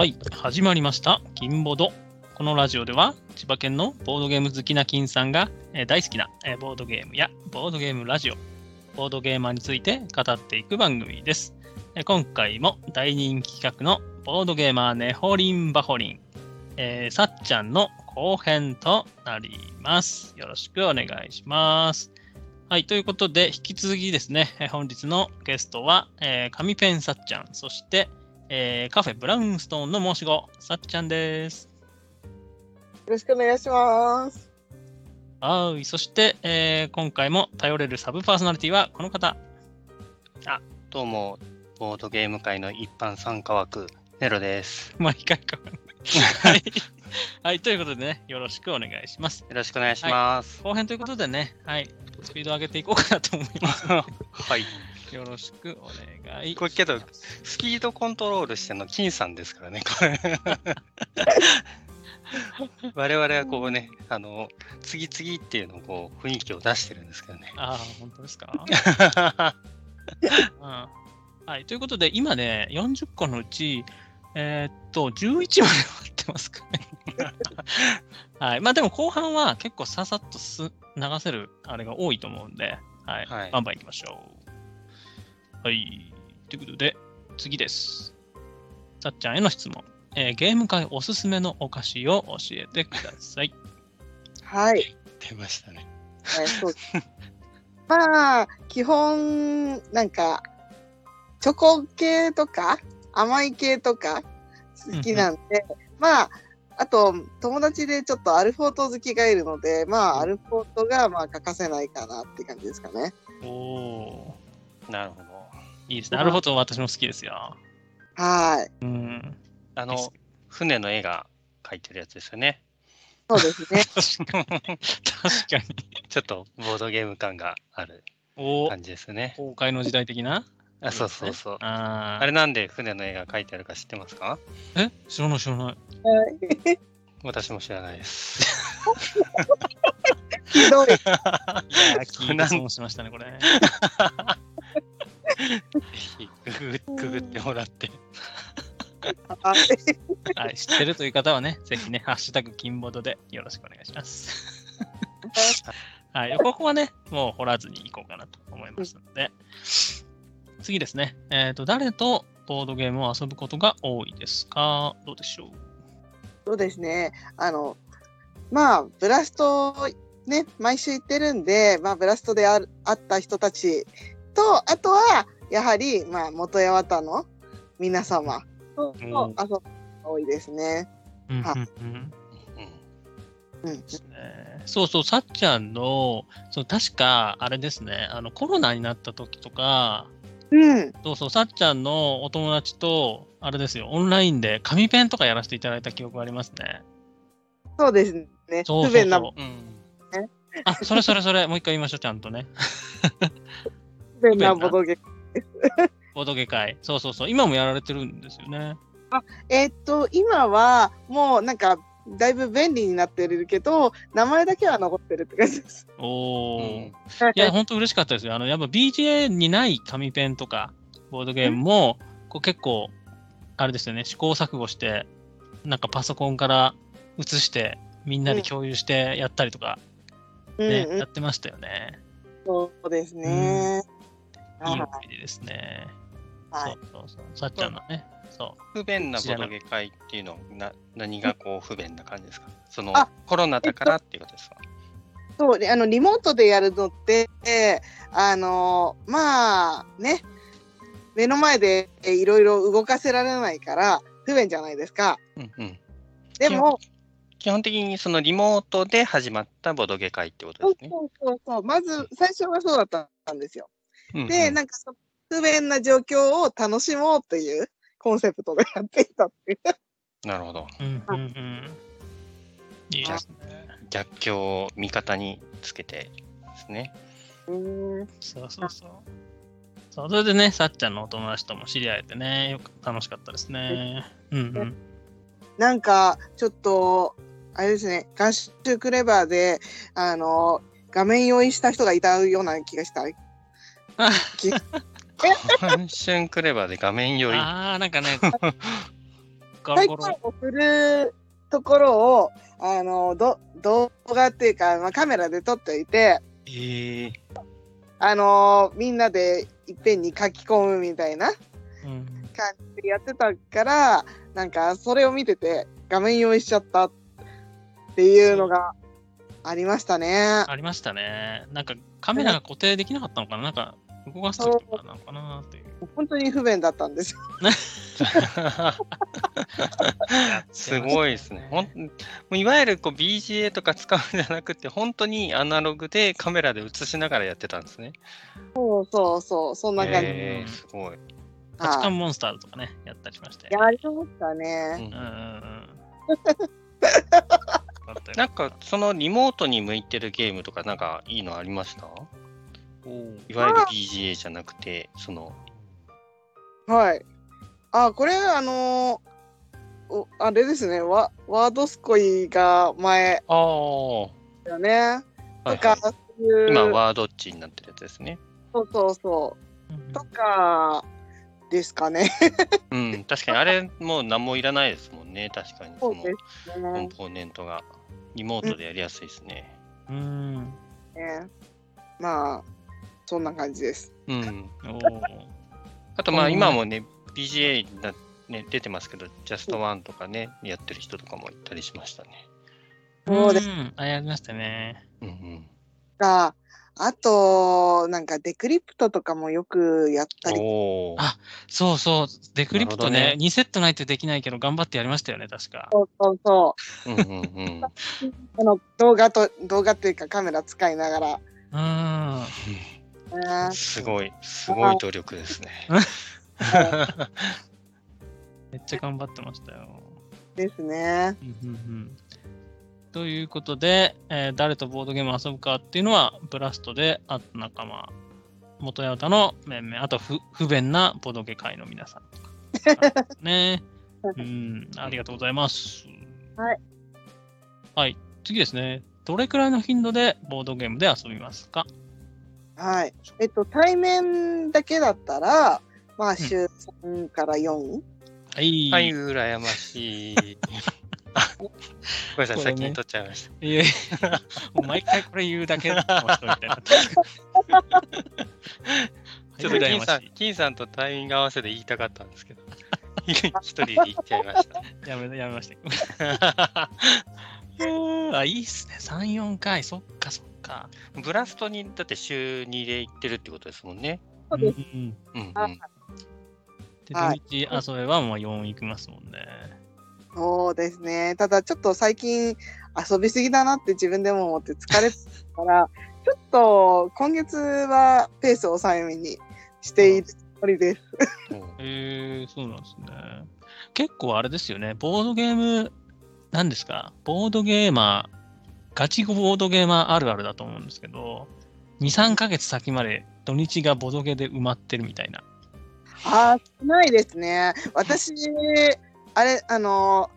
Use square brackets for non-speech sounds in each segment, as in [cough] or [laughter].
はい、始まりました、金ボド。このラジオでは、千葉県のボードゲーム好きな金さんが、え大好きな、えボードゲームやボードゲームラジオ、ボードゲーマーについて語っていく番組です。え今回も大人気企画のボードゲーマーネホリンバホリン、えーさっちゃんの後編となります。よろしくお願いします。はい、ということで、引き続きですね、え本日のゲストは、えー、紙ペンさっちゃん、そして、えーカフェブラウンストーンの申し子、さっちゃんです。よろしくお願いします。はい、そして、えー今回も頼れるサブパーソナリティはこの方。どうも、ボードゲーム界の一般参加枠、ネロです。毎回か。[laughs] はい。はい、ということでね、よろしくお願いします。よろしくお願いします。後編ということでね、はい、スピードを上げていこうかなと思います。[laughs] はい。よろしくお願い。これけど、スピードコントロールしてるの金さんですからね、これ。[laughs] 我々はこうね、あの、次々っていうのをこう、雰囲気を出してるんですけどね。ああ、本当ですか、[laughs] うん、はい、ということで、今ね、40個のうち、えーっと、11まで終わってますかね。[laughs] はい。まあでも後半は結構ささっとす流せるあれが多いと思うんで、はい。はいバンバン行きましょう。はい。ということで、次です。さっちゃんへの質問。えーゲーム界おすすめのお菓子を教えてください。はい。出ましたね。はい、そうです。まあ、基本、なんか、チョコ系とか、甘い系とか、好きなんで、まあ、あと、友達でちょっとアルフォート好きがいるので、まあ、アルフォートが、まあ、欠かせないかなって感じですかね。おおなるほど。いいですね。なるほど、私も好きですよ。はい。うん。あの、船の絵が描いてるやつですよね。そうですね。確かに。確かに。ちょっとボードゲーム感があるおお、感じですね。崩壊の時代的な？あ、そうそうそう。あーあれなんで船の絵が描いてあるか知ってますか？え？知らない知らない。はい。私も知らないです。[laughs] ひどい。いやー、聞いて損しましたね、これ。[laughs] くぐくぐってもらって。はいはい、知ってるという方はね、ぜひね、ハッシュタグ金ボードでよろしくお願いします。はい、ここはね、もう掘らずにいこうかなと思いますので、次ですね。えっ、と、誰とボードゲームを遊ぶことが多いですか？どうでしょう？そうですね。あの、まあ、ブラスト、ね、毎週行ってるんで、まあ、ブラストであった人たちと、あとは、やはり、まあ、元八幡の皆様と遊ぶのが多いですね。はうんうんそうそう、さっちゃんの、そう確か、あれですね、あのコロナになった時とか、うん。そうそう、さっちゃんのお友達と、あれですよ、オンラインで紙ペンとかやらせていただいた記憶がありますね。そうですね。そうそう不便な、そう。うんあ、それそれそれ、もう一回言いましょう、ちゃんとね。不便なボドゲ。[laughs] ボードゲ会。そうそうそう、今もやられてるんですよね。えーっと、今は、もう、なんか、だいぶ便利になってるけど、名前だけは残ってるって感じです。おー。うんいや、本当嬉しかったですよ。あの、やっぱ BGA にない紙ペンとか、ボードゲームも、こう結構、あれですよね、試行錯誤して、なんかパソコンから移して、みんなで共有してやったりとか、ね、うんうんやってましたよね。そうですね。いいは思い出ですね。はい。そうそうそう。さっちゃんのね、そ不便なボドゲ会っていうのはな何がこう不便な感じですか？そのあ。コロナだからっていうことですか？そうであのリモートでやるのってあのまあね。目の前でえいろいろ動かせられないから不便じゃないですか。うんうん。でも基本的にそのリモートで始まったボドゲ会ってことですね。そうそうそうそう。まず最初はそうだったんですよ。うんうんでなんかその不便な状況を楽しもうっていうコンセプトでやっていたっていう。なるほど。う。うんうんうん。いいですね。逆境を味方につけてですね。うんそうそうそう。そう、それでね、さっちゃんのお友達とも知り合えてね、よく楽しかったですね。うんうん。なんかちょっとあれですね合宿クレバーであの画面用意した人がいたような気がした。あき一瞬クレバーで画面より。あー、なんかね、サイガラガラ。コロを振るところを、あの、ど動画っていうか、まあ、カメラで撮っておいて、ええあのみんなでいっぺんに書き込むみたいなうん感じでやってたから、なんかそれを見てて画面用意しちゃったっていうのがありましたね。ありましたね。なんかカメラが固定できなかったのかな？なんか動かすときとかなのかなっていう。本当に不便だったんです [laughs] よ。すごいですね。ほんもういわゆるこう BGA とか使うんじゃなくて、本当にアナログでカメラで映しながらやってたんですね。そうそうそう、そんな感じ。えー、すごい。八はい冠モンスターズとかね、やったりしましたよ。やりましたうね。んうんうんうん。[laughs] なんかそのリモートに向いてるゲームとかなんかいいのありました？いわゆる BGA じゃなくて、その、はい。あ、これ、あのーおあれですね、ワワードスコイが前ああ、はだよね。いとか、はい、いう今ワードッチになってるやつですね。そうそうそう。とか、ですかね。[laughs] うん、確かにあれもう何もいらないですもんね、確かにそのコンね。ポーネントが。リモートでやりやすいですね。うん。ねまあ、そんな感じです。うん。あとまあうん今もね、BGA な、ね、出てますけど、ジャストワンとかね、やってる人とかもいたりしましたね。そうですん。あ、やりましたね。うんうん。が、あと、なんかデクリプトとかもよくやったり、あそうそう。デクリプトねね2セットないとできないけど、頑張ってやりましたよね、確か。そうそうそうんうんうん。う。[laughs] あの動画と、動画っていうかカメラ使いながら。うん。[laughs] ねすごい、すごい努力ですね。[laughs] めっちゃ頑張ってましたよ。ですね。うんうんうんということで、えー誰とボードゲームを遊ぶかっていうのは、ブラストで、あと仲間、元八幡の面々、あと不不便なボードゲ会の皆さんとか。[laughs] ね。うん、ありがとうございます。はい。はい、次ですね。どれくらいの頻度でボードゲームで遊びますか？はい。えっと、対面だけだったら、まあ、週3から4。はい。はい、羨ましい。あ [laughs] ごめんなさい、これね先に取っちゃいました。いえいえもう毎回これ言うだけの人みた [laughs] いになちょっと金さん羨ましい、金さんとタイミング合わせて言いたかったんですけど、[laughs] 一人で言っちゃいました。やめやめました。うんあ、いいっすね。3、4回。そっかそっか。ブラストにだって週2で行ってるってことですもんね。そうです。んうんうん。あで、はい土日遊べばもう4行きますもんね。そうですね。ただ、ちょっと最近遊びすぎだなって自分でも思って疲れてたから、[laughs] ちょっと今月はペースを抑えめにしているつもりです。うん [laughs] へえそうなんですね。結構あれですよね。ボードゲーム、何ですか？ボードゲーマー、ガチボードゲーマーあるあるだと思うんですけど、2、3ヶ月先まで土日がボドゲで埋まってるみたいな。ああ、少ないですね。私、あれ、あの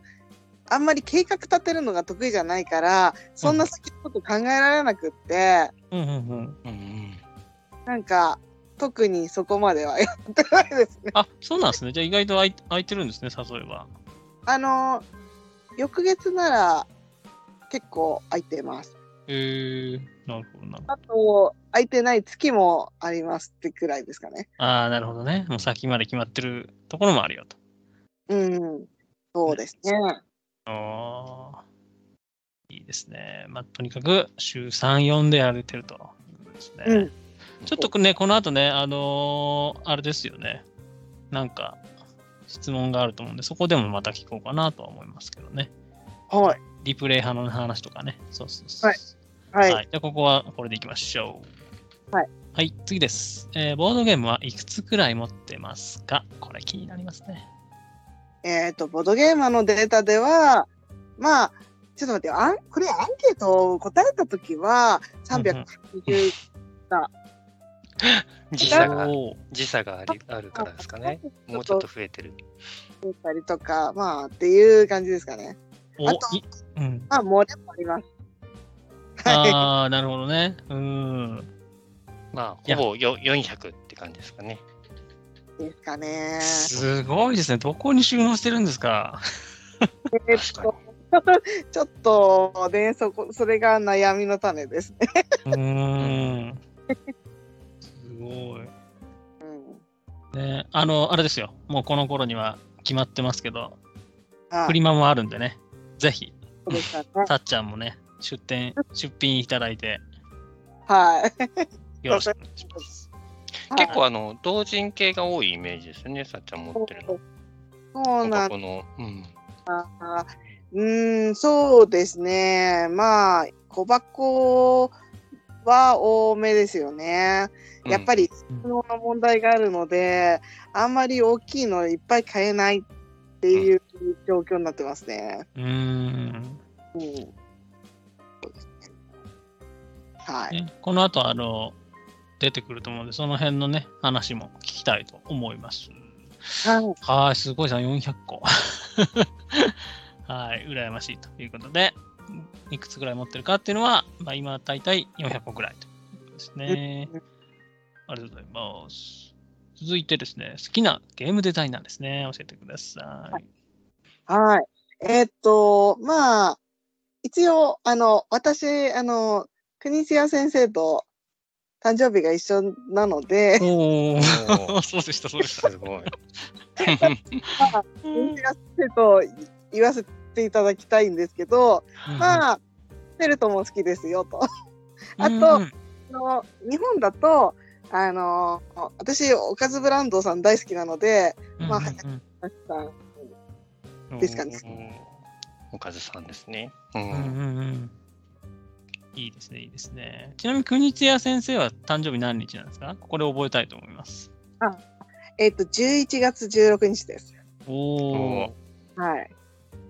あんまり計画立てるのが得意じゃないから、そんな先のこと考えられなくって、うんうんうん。うんうんなんか、特にそこまではやってないですね。あ、そうなんですね。じゃあ意外と空い空いてるんですね、誘えば。あの翌月なら結構空いてます。へえなるほどなるほど。あと、空いてない月もありますってくらいですかね。ああ、なるほどね。もう先まで決まってるところもあるよと。うん、そうですね。ああ。いいですね。まあ、とにかく週3、4でやれてるとですね。うんちょっとね、この後ね、あのーあれですよね。なんか、質問があると思うんで、そこでもまた聞こうかなとは思いますけどね。はい。リプレイ派の話とかね。そうそうそう。はいはい。はい。じゃあ、ここはこれでいきましょう。はい。はい、次です。えーボードゲームはいくつくらい持ってますか？これ気になりますね。えっ、と、ボードゲーマーのデータでは、まあ、ちょっと待ってよ。あんこれアンケートを答えたときは、380時差が、時差がありあるからですかね。もうちょっと増えてる。たりとか、まあ、っていう感じですかね。おあというん。まあ、漏れもあります。はい。ああ、なるほどね。うん。まあ、ほぼよ400って感じですかね。ですかね。すごいですね。どこに収納してるんですか。えっと、[laughs] ちょっとね、そこ、それが悩みの種ですね。うーん。すごい。うんね、あの、あれですよ。もうこの頃には決まってますけど、はいフリマもあるんでね。ぜひ。たっちゃんもね、出店、出品いただいて、はい。よろしくお願いします。結構あの、同人系が多いイメージですよね、さっちゃん持ってるの。そうなんこの、うん。だ。うーん、そうですね。まあ、小箱は多めですよね。やっぱり、うんその問題があるので、あんまり大きいのいっぱい買えないっていう状況になってますね。うーん。うん。はい。ねこの後、あの、出てくると思うんで、その辺のね、話も聞きたいと思います。はい。はい、すごいじゃん、400個。[laughs] はい、羨ましいということで、いくつぐらい持ってるかっていうのは、まあ、今、大体400個ぐらいということですね。ありがとうございます。続いてですね、好きなゲームデザイナーですね。教えてください。はい。えーっと、まあ、一応、あの、私、あの、国津屋先生と誕生日が一緒なので、おおー。[laughs] そうでした、そうでした。すごい。国津屋先生と言わせていただきたいんですけど、まあ、フェルトも好きですよと。あとの日本だと、あの、私、おかずブランドさん大好きなので、まあうんうん。さんですかねおかずさんですね。ううんうんん。うんいいですね、いいですね。ちなみに、国津屋先生は誕生日何日なんですか？これ覚えたいと思います。えーっと、11月16日です。おおお、はい。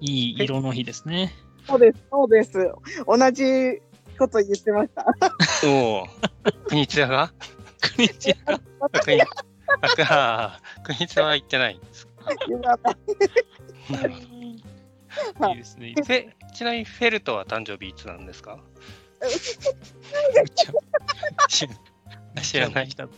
いい色の日ですね。そうです、そうです。同じこと言ってました。[laughs] おお。国津屋が？[laughs] 国津屋が国津屋は行ってないんですか？言わないなるほどいいですね。ちなみにフェルトは誕生日いつなんですか？知 [laughs] 知らない。人。[laughs]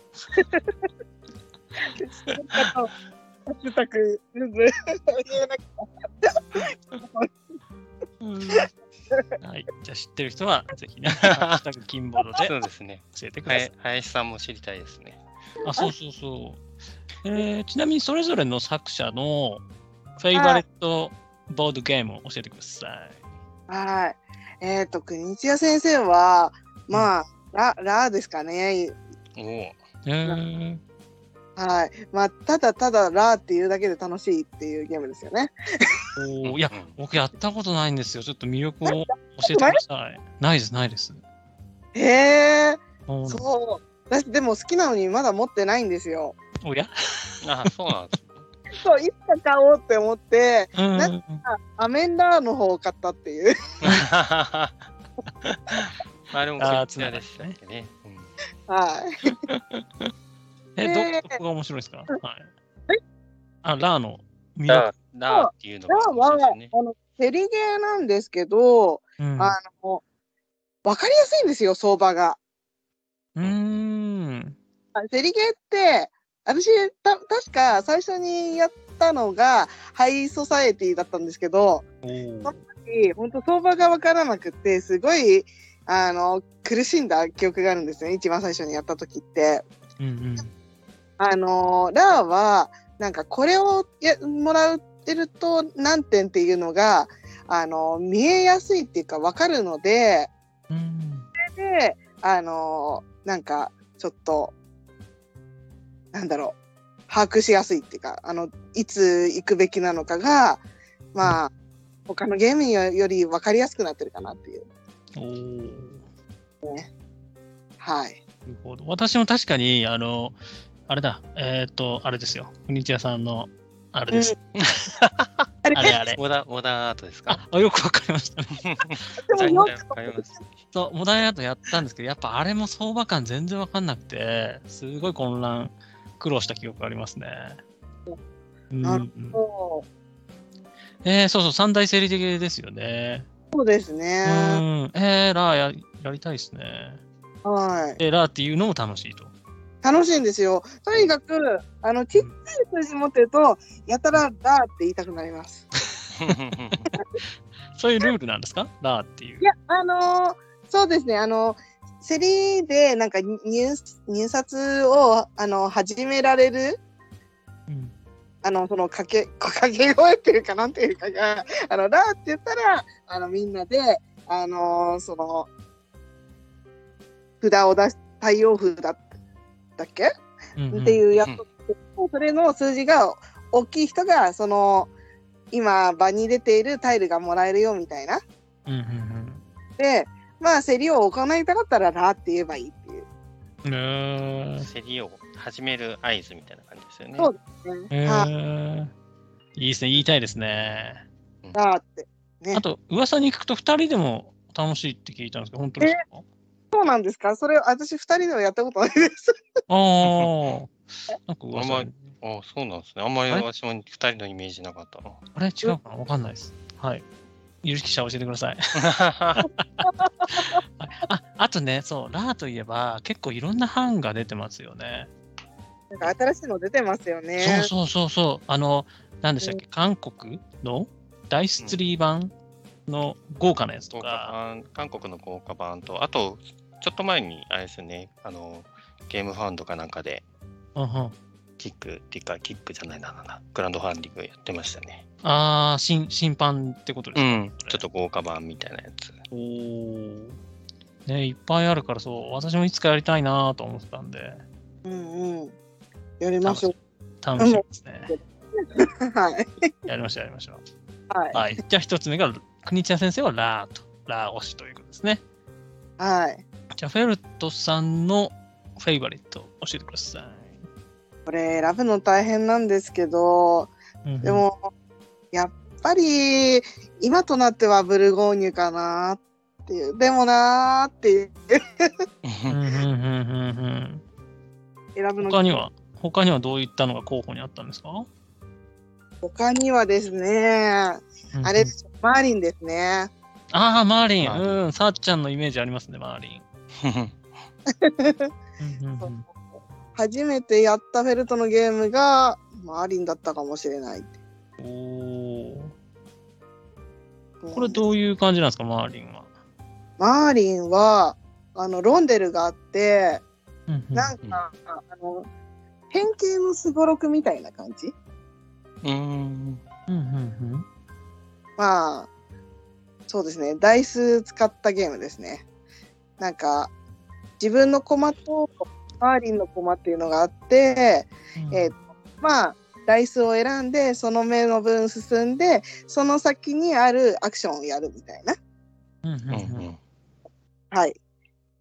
はい。じゃあ知ってる人はぜひね、ハッシュタグ金ボードでそうですね。教えてください林さんも知りたいですね。あ、そうそうそう。えーちなみにそれぞれの作者のフェイバレットボードゲームを教えてください。はい。えっ、と、国津屋先生は、まあ、ラ、ラですかね。おお。えー、はい。まあ、ただただラっていうだけで楽しいっていうゲームですよね。おーいや、うん僕やったことないんですよ。ちょっと魅力を教えてください。ないです、ないです。へえ、おそう。私、でも好きなのにまだ持ってないんですよ。おや？あ、そうなんです。そう、いつか買おうって思って、うんなアメンダーの方を買ったっていう。まあでもあー国津屋でしたね。うんはい。え、ねど、どこが面白いですか？はい。あ、ラーの魅ラ力。ーラーっていうのラが面白いは、ですね。あの、セリゲーなんですけど、うんあの、わかりやすいんですよ、相場が。うーん。あセリゲーって、私、た、確か最初にやったのが、ハイソサエティだったんですけど、おー本当相場がわからなくて、すごい、あの、苦しんだ記憶があるんですね、一番最初にやった時って。うんうん。あの、ラーは、なんかこれをやもらってると何点っていうのが、あの、見えやすいっていうかわかるので、うんで、あの、なんかちょっと、なんだろう、把握しやすいっていうか、あの、いつ行くべきなのかが、まあ、他のゲームより分かりやすくなってるかなっていう。おーはい。なるほど。私も確かに、あの、あれだ、えっ、と、あれですよ。国津屋さんの、あれです。[laughs] あれ？あれあれ。モダンモダンアートですか？あ、あよくわかりましたね。[laughs] でもよわかります。[laughs] そう、モダンアートやったんですけど、やっぱあれも相場感全然わかんなくて、すごい混乱、苦労した記憶ありますね。うんなるほえー、そうそう、三大整理的ですよね。どそうですうね。ん。えー、ラーややりたいですね。はい。で、ラーっていうのも楽しいと。楽しいんですよ。とにかく、あの、ちっちゃい数字持ってると、やたらだって言いたくなります。[laughs] そういうルールなんですか？ラーっていうい。や、あのーそうですね、あの、競りでなんか入入札をあの始められる、うん。あの、その掛け、[laughs] 掛け声っていうか、なんていうかが、あの、ラーって言ったら、あの、みんなで、あのーその、札を出し、太陽札だったっけ、うんうん。っていうやつ、それの数字が大きい人が、その、今、場に出ているタイルがもらえるよみたいな。うんうん。で、まあ、競りを行いたかったら、ラーって言えばいいっていう。競りを始める合図みたいな感じですよね。そうえ。へはいえ。いいですね。言いたいですね。ラーって。ねあと、噂に聞くと2人でも楽しいって聞いたんですけど、本当ですか？そうなんですかそれ、私、二人ではやったことないです。[laughs] ああ。[laughs] なんかあんま噂り、あそうなんですね。あんまり私も二人のイメージなかったな。あれ？違うかな？わかんないです。はい。有識者教えてください。[laughs] はいあ、あとね、そう、ラーといえば、結構いろんな版が出てますよね。なんか新しいの出てますよね。そうそうそうそう。あの、何でしたっけ、韓国のダイスツリー版の豪華なやつとか。版、韓国の豪華版と、あと、ちょっと前に、あれですよね、あの、ゲームファウンドかなんかで、うんうん、キックっていうか、キックじゃないな、なグランドファンディングやってましたね。ああ、新審判ってことですか、うん、ちょっと豪華版みたいなやつ。おお。ね、いっぱいあるからそう、私もいつかやりたいなと思ってたんで、うんうん。やりましょう。楽しみですね。[laughs] はい。やりましょう、やりましょはい。う。はい。じゃあ一つ目が、国千谷先生はラーと、ラー推しということですね。はい。じゃあ、フェルトさんのフェイバリット教えてください。これ、選ぶの大変なんですけど、うんうんで、も、やっぱり、今となってはブルゴーニュかなっていう。でもなーっていう。うんうんうんうんうん選ぶの他には、他にはどういったのが候補にあったんですか？他にはですね、あれですよ、マーリンですね。ああ、マーリン。マーリンうん、さっちゃんのイメージありますね、マーリン。[laughs] うんうんうん初めてやったフェルトのゲームがマーリンだったかもしれない。おこれどういう感じなんですか、マーリンは？マーリンは、あの、ロンデルがあって、なんか、あの、変形のすごろくみたいな感じ？うん。うんうんまあ、そうですね。ダイス使ったゲームですね。なんか、自分のコマとマーリンのコマっていうのがあって、うんえーまあ、ダイスを選んで、その目の分進んで、その先にあるアクションをやるみたいな。うんうんううんんはい。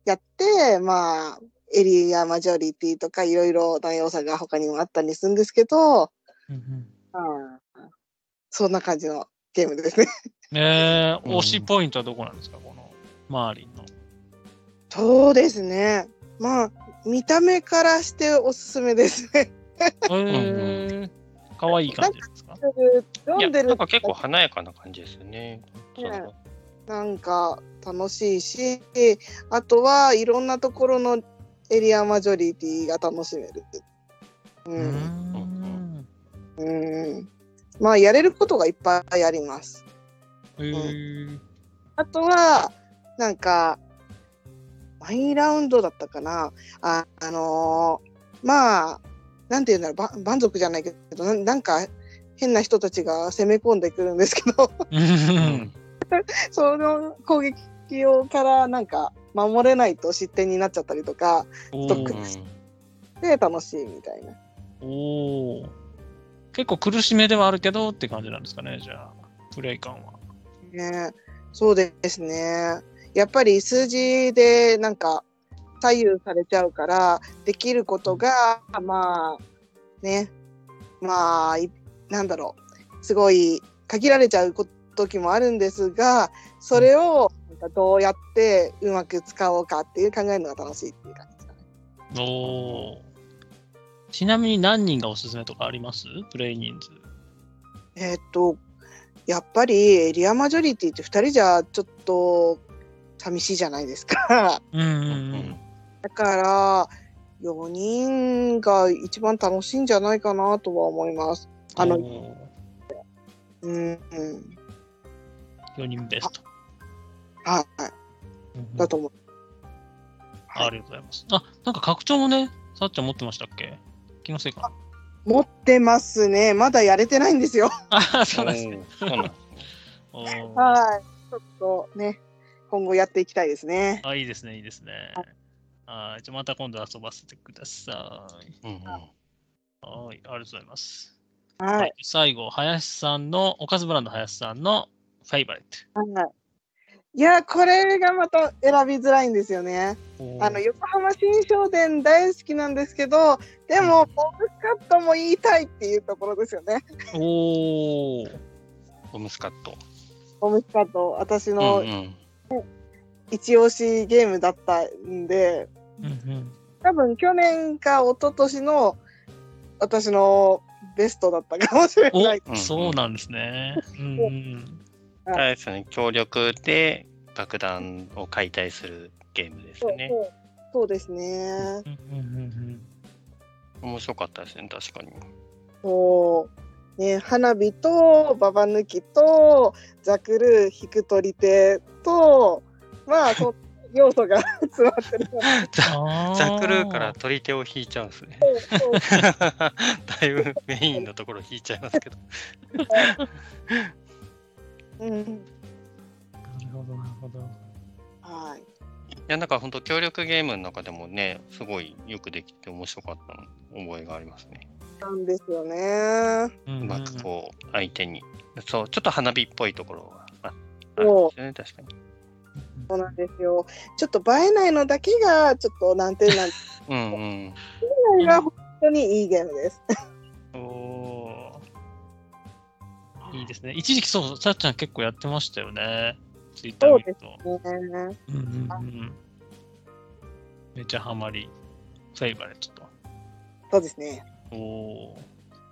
やって、まあ、エリアマジョリティとかいろいろな要素が他にもあったりするんですけど、うんうんうんそんな感じのゲームですね。えー、うん推しポイントはどこなんですか、このマーリンの。そうですね。まあ、見た目からしておすすめですね。えー、かわいい感じですか？いや、読んでるなんか結構華やかな感じですよね。ねなんか楽しいし、あとはいろんなところのエリアマジョリティが楽しめる。う。うんん。うん。まあ、やれることがいっぱいあります。えー、あとは、なんか、毎ラウンドだったかな。あ、あのーまあ、なんていうんだろう、ば蛮族じゃないけど、なんなんか変な人たちが攻め込んでくるんですけど。[laughs] その攻撃をからなんか守れないと失点になっちゃったりとかおドックーで楽しいみたいな。おー結構苦しめではあるけどって感じなんですかね、じゃあ、プレイ感は。ね、そうですね。やっぱり数字でなんか左右されちゃうからできることがまあねまあいなんだろうすごい限られちゃうこ時もあるんですがそれをなんかどうやってうまく使おうかっていう考えるのが楽しいっていう感じですかね。おーちなみに何人がおすすめとかあります？プレイ人数。えーっとやっぱりエリアマジョリティって2人じゃちょっと寂しいじゃないですか。うんうんううんん。だから4人が一番楽しいんじゃないかなとは思います。あの、うん、うん、4人ベスト。はい、うんだと思う。ありがとうございます。あ、なんか拡張もね、さっちゃん持ってましたっけ？気のせいかな。持ってますね。まだやれてないんですよ。あ、そうなんですね。はい。ちょっとね、今後やっていきたいですね。あ、いいですね、いいですね。はい。じゃあまた今度遊ばせてください。うんうんはい、ありがとうございます。はい。最後、林さんの、おかずブランド林さんのフェイバリッはい。いや、これがまた選びづらいんですよね。ト。あの、横浜新商店大好きなんですけど、でも、ボブスカットも言いたいっていうところですよね。おー。ボムスカット。ボブスカット、私うんのうん一押しゲームだったんで、うんうん。多分去年か一昨年の私のベストだったかもしれない。お、そうなんですね。うんうん。あれですよね、協力で爆弾を解体するゲームですそうよね。そうそうですね。うんうんうん面白かったですね、確かに。そう。ね、花火とババ抜きとザクル引く取り手とまあそう要素が [laughs] 詰まってるのザザクルーから取り手を引いちゃうんですね。[laughs] だいぶメインのところ引いちゃいますけど。うん、なるほど、なるほど。はい。いや、なんか本当協力ゲームの中でもね、すごいよくできて面白かったの覚えがありますね。なんですよね。うまくこう、相手に。そう、ちょっと花火っぽいところがああそうるんですよね、確かに。そうなんですよ。ちょっと映えないのだけがちょっと難点なんですうんうん。けど、本当にいいゲームです。おーいいですね。一時期そう、さっちゃん結構やってましたよね。ツイッター見ると。ね、うんうんうん。めっちゃハマり。フェイバレットと。そうですね。おお。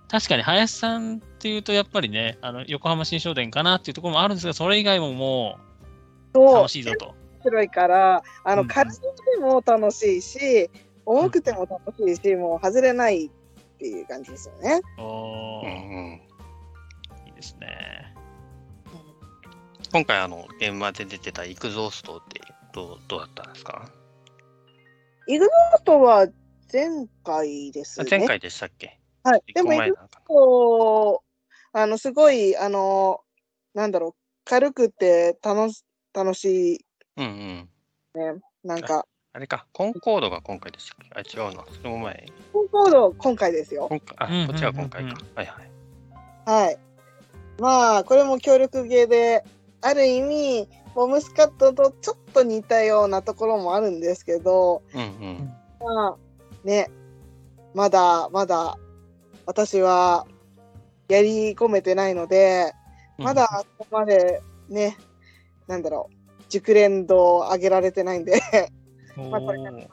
確かに林さんっていうとやっぱりね、あの横浜新商店かなっていうところもあるんですが、それ以外ももうそう楽しいぞと。面白いから、あの、うん軽くても楽しいし、重くても楽しいし、もう外れないっていう感じですよね。おお、うんうん、いいですね。今回、あの、現場で出てたイクゾーストってどうどうだったんですか？イグノートは前回ですね。あ前回でしたっけ？はい。でも、イグノ前なのかート、あの、すごい、あの、なんだろう、軽くて楽し楽しい、なうんうん。なんか、あれか、コンコードが今回でしたっけ？あ、違うな。それも前。コンコード今回ですよ。あ、こっちが今回か。はいはい。はい。まあ、これも協力ゲーで、ある意味、ボムスカットとちょっと似たようなところもあるんですけど、うんうん。まあ、ね、まだまだ私はやり込めてないので、まだそこまでね、なんだろう、熟練度を上げられてないんで、おまあこれからー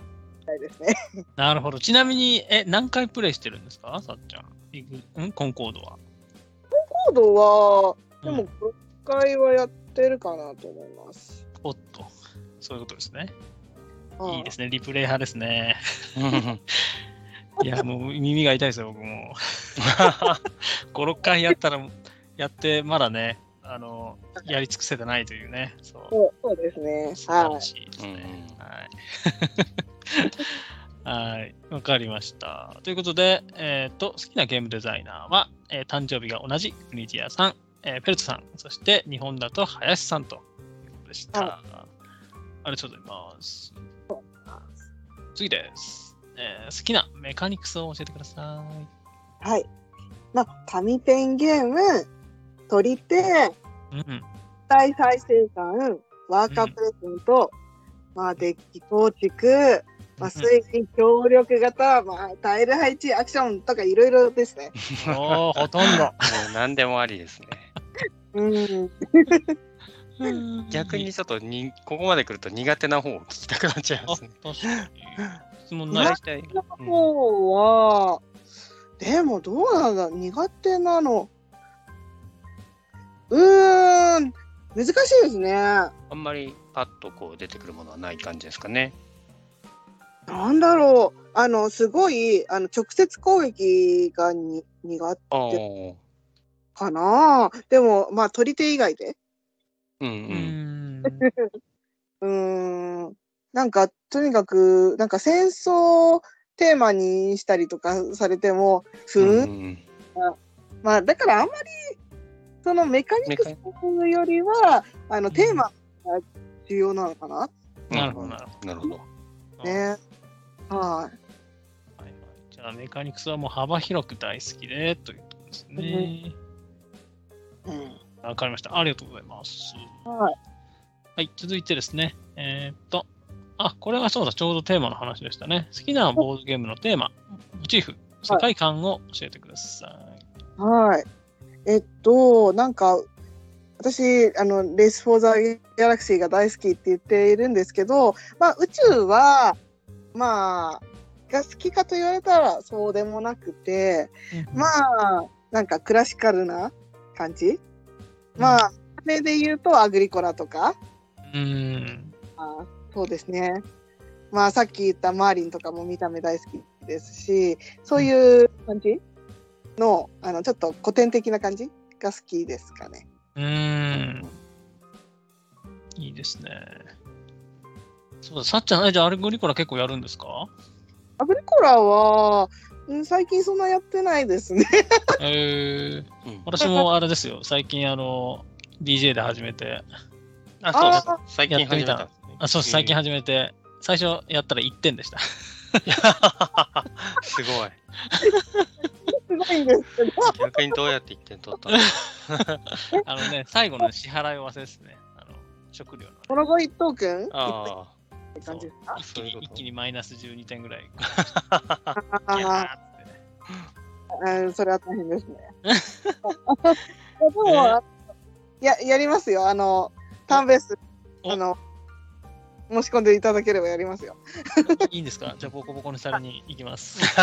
たいですね。なるほど。ちなみに、え、何回プレイしてるんですか？さっちゃん。ん？コンコードは。コードは、でうんも6回はやってるかなと思います。おっと。そういうことですね。うんいいですね。リプレイ派ですね。うん [laughs] いや、もう耳が痛いですよ、僕も。[laughs] [laughs] 5、6回やったら、やって、まだね、あの、やり尽くせてないというね。そう。そうそうですね。素晴はい。らしいですうんね。はい。[laughs] はい。わかりました。ということで、えっ、と、好きなゲームデザイナーは、えー誕生日が同じクニティアさん、えーペルトさん、そして日本だと林さんということでした。はありがとうございます。次です、えー好きなメカニクスを教えてください。はい。まあ、紙ペンゲーム、取り手、うん。大再生産、ワーカープレゼント、まあ、デッキ構築、まあ、推理協力型、まあ、タイル配置、アクションとかいろいろですね。[laughs] おー、ほとんど。もう何でもありですね。うん。[laughs] 逆にちょっとに、ここまで来ると苦手な方を聞きたくなっちゃいあ、ますね。確かに。質問ない大体。うん方は、でもどうなんだ苦手なの。うーん、難しいですね。あんまりパッとこう出てくるものはない感じですかね。なんだろう。あの、すごい、あの、直接攻撃がに苦手かな。でも、まあ、取り手以外で。うんううん。ん。[laughs] うーん。なんか、とにかく、なんか戦争テーマにしたりとかされても、ふーん。うんまあ、だからあんまり、そのメカニクスよりは、あの、テーマが重要なのかな？なるほど、なるほなるほど。ど。ね。はい。じゃあ、メカニクスはもう幅広く大好きで、ということですね。うん。わかりました。ありがとうございます。はい。はい、続いてですね。えーっと、あ、これはそうだ、ちょうどテーマの話でしたね。好きなボードゲームのテーマ、モチーフ、世界観を教えてください。はい。えっと、なんか、私、あの、レース・フォー・ザ・ギャラクシーが大好きって言っているんですけど、まあ、宇宙は、まあ、が好きかと言われたらそうでもなくて、まあ、なんかクラシカルな感じ？まあ、それで言うとアグリコラとか、うーん。あそうですね。まあ、さっき言ったマーリンとかも見た目大好きですし、そういう感じ？の、あの、ちょっと古典的な感じが好きですかね。うーん。いいですね。そうだ、さっちゃん、えじゃあ、アルゴリコラ結構やるんですか？アグリコラは、うん最近そんなやってないですね。えー、うん私もあれですよ、最近、あの、DJ で始めて、あ、そうですあ。最近始めた。あ、そう、最近始めて、最初やったら1点でした。[laughs] すごい。すごいんですけど。逆にどうやって1点取ったの？[laughs] あのね、最後の支払いを忘れですね。あの食料の、ね。この後一等君？あって感じですか？一気にそういうこと一気にマイナス12点ぐらい。あギャーってねーうんそれは大変ですね。[laughs] でも、あややりますよ。あの、ターンベース、おあの、申し込んでいただければやりますよ。いいんですか？じゃあ、ボコボコにされに行きます。[laughs]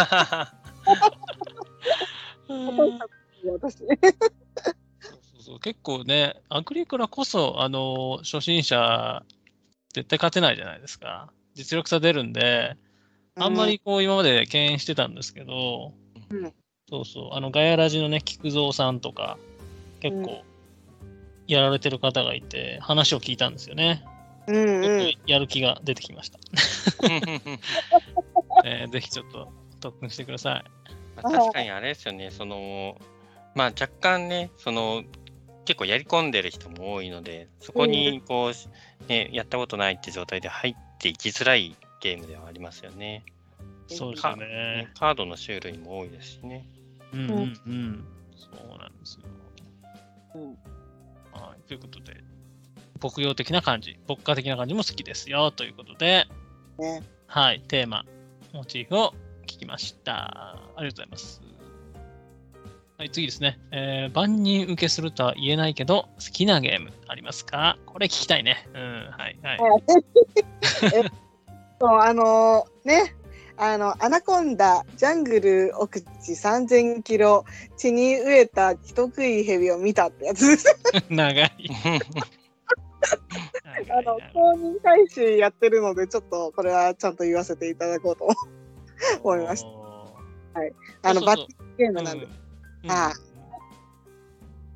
あ。私。そうそうそう結構ね、アグリコラこそ、あの、初心者、絶対勝てないじゃないですか。実力差出るんで、あんまりこう、今まで敬遠してたんですけど、うんそうそう、あの、ガヤラジのね、菊蔵さんとか、結構、やられてる方がいて、話を聞いたんですよね。うん。うんちょっうん。とやる気が出てきました。[laughs] [laughs] えーぜひちょっと特訓してください。まあ確かにあれですよね、その、まあ若干ね、その、結構やり込んでる人も多いので、そこにこう、ね、やったことないって状態で入っていきづらいゲームではありますよね。そうですよね。カードの種類も多いですしね。うんうんうん。そうなんですよ。うんはい、ということで、牧羊的な感じ、牧歌的な感じも好きですよということで、ねはい、テーマ、モチーフを聞きました。ありがとうございます。はい、次ですね。えー万人受けするとは言えないけど、好きなゲームありますか？これ聞きたいね。うん、はい、はい。え [laughs] そう、あのね、あの、アナコンダ、ジャングル奥地3000キロ、血に飢えた人食い蛇を見たってやつです。[laughs] 長い。[laughs] あの、公認大使やってるので、ちょっとこれはちゃんと言わせていただこうと思いましたたあの、バッテティングゲームなんで。はい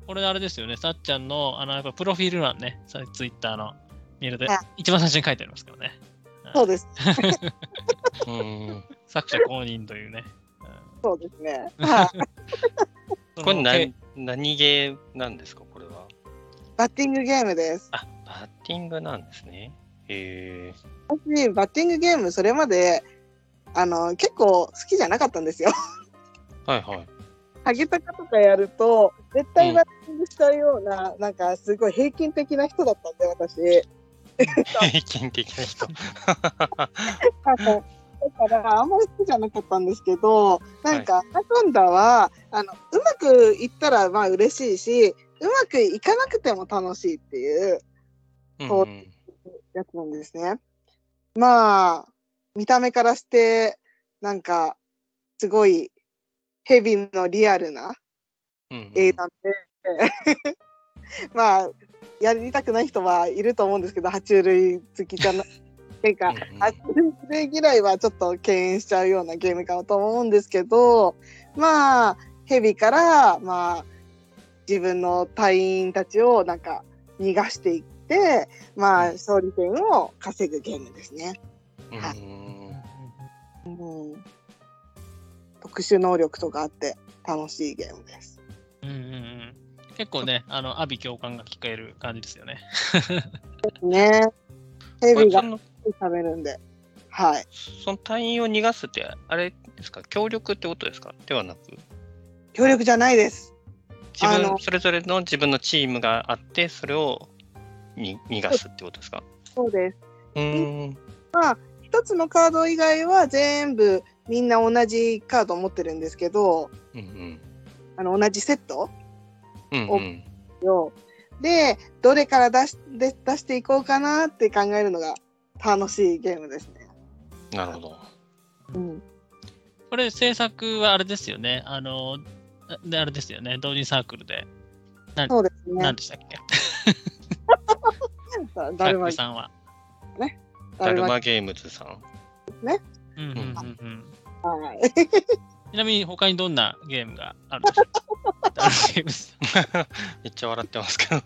これあれですよね、さっちゃんの、あの、やっぱプロフィール欄ね、さツイッターの見るではい、一番最初に書いてありますからね。そうです。うん [laughs] 作者公認というね。うんそうですね。はい。[laughs] これ何何ゲーなんですか、これは。バッティングゲームです。あ、バッティングなんですね。へえ。私、バッティングゲーム、それまで、あの、結構好きじゃなかったんですよ。はいはい。ハゲタカとかやると、絶対バッティングしちゃうような、なんかすごい平均的な人だったんで、私。平均的な人。だから、あんまり好きじゃなかったんですけど、なんか、アナコンダは、あの、うまくいったら、まあ嬉しいし、うまくいかなくても楽しいっていうそううんやつなんですね。まあ、見た目からして、なんか、すごい、ヘビのリアルなうん映画で、[laughs] まあ、やりたくない人はいると思うんですけど、爬虫類好きじゃなて [laughs] か、うんうん。あプレイ嫌いはちょっと敬遠しちゃうようなゲームかなと思うんですけど、まあ、ヘビから、まあ、自分の隊員たちをなんか逃がしていって、まあ、勝利点を稼ぐゲームですね。はい、うん、特殊能力とかあって楽しいゲームです。うんうんうん結構ね、あの、阿鼻共感が聞かれる感じですよね。ね。テレビが食べるんで。はい。その隊員を逃がすって、あれですか、協力ってことですか？ではなく。協力じゃないです。自分、それぞれの自分のチームがあって、それをに逃がすってことですか？そうです。うん。まあ、1つのカード以外は全部みんな同じカードを持ってるんですけど、うんうん、あの同じセットを、うんうん、でどれから出しで出していこうかなって考えるのが楽しいゲームですね。なるほど。うん、これ制作はあれですよね。あのであれですよね。同時サークルで。そうですね。何でしたっけ？[laughs] 誰もさんは。ダルだるまマゲームズさん？うんうんうんうん。はい。ちなみに他にどんなゲームがあるんでしょ [laughs] めっちゃ笑ってますけど。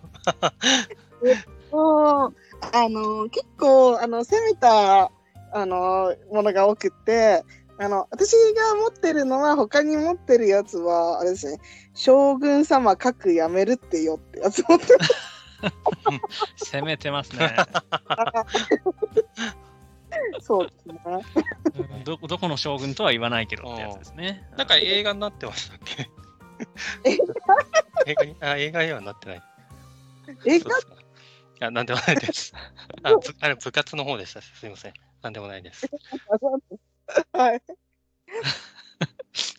もうあの結構あの攻めたあのものが多くってあの私が持ってるのは他に持ってるやつはあれですね将軍様核やめるってよってやつ持って [laughs] 攻めてますね。[laughs] そうですねうんどどこの将軍とは言わないけどってやつですね。なんか映画になってましたっけ？[laughs] 映画にあ映画にはなってない。映画？いや、なんでもないです。あぶあれ部活の方でした。すみません。なんでもないです。はい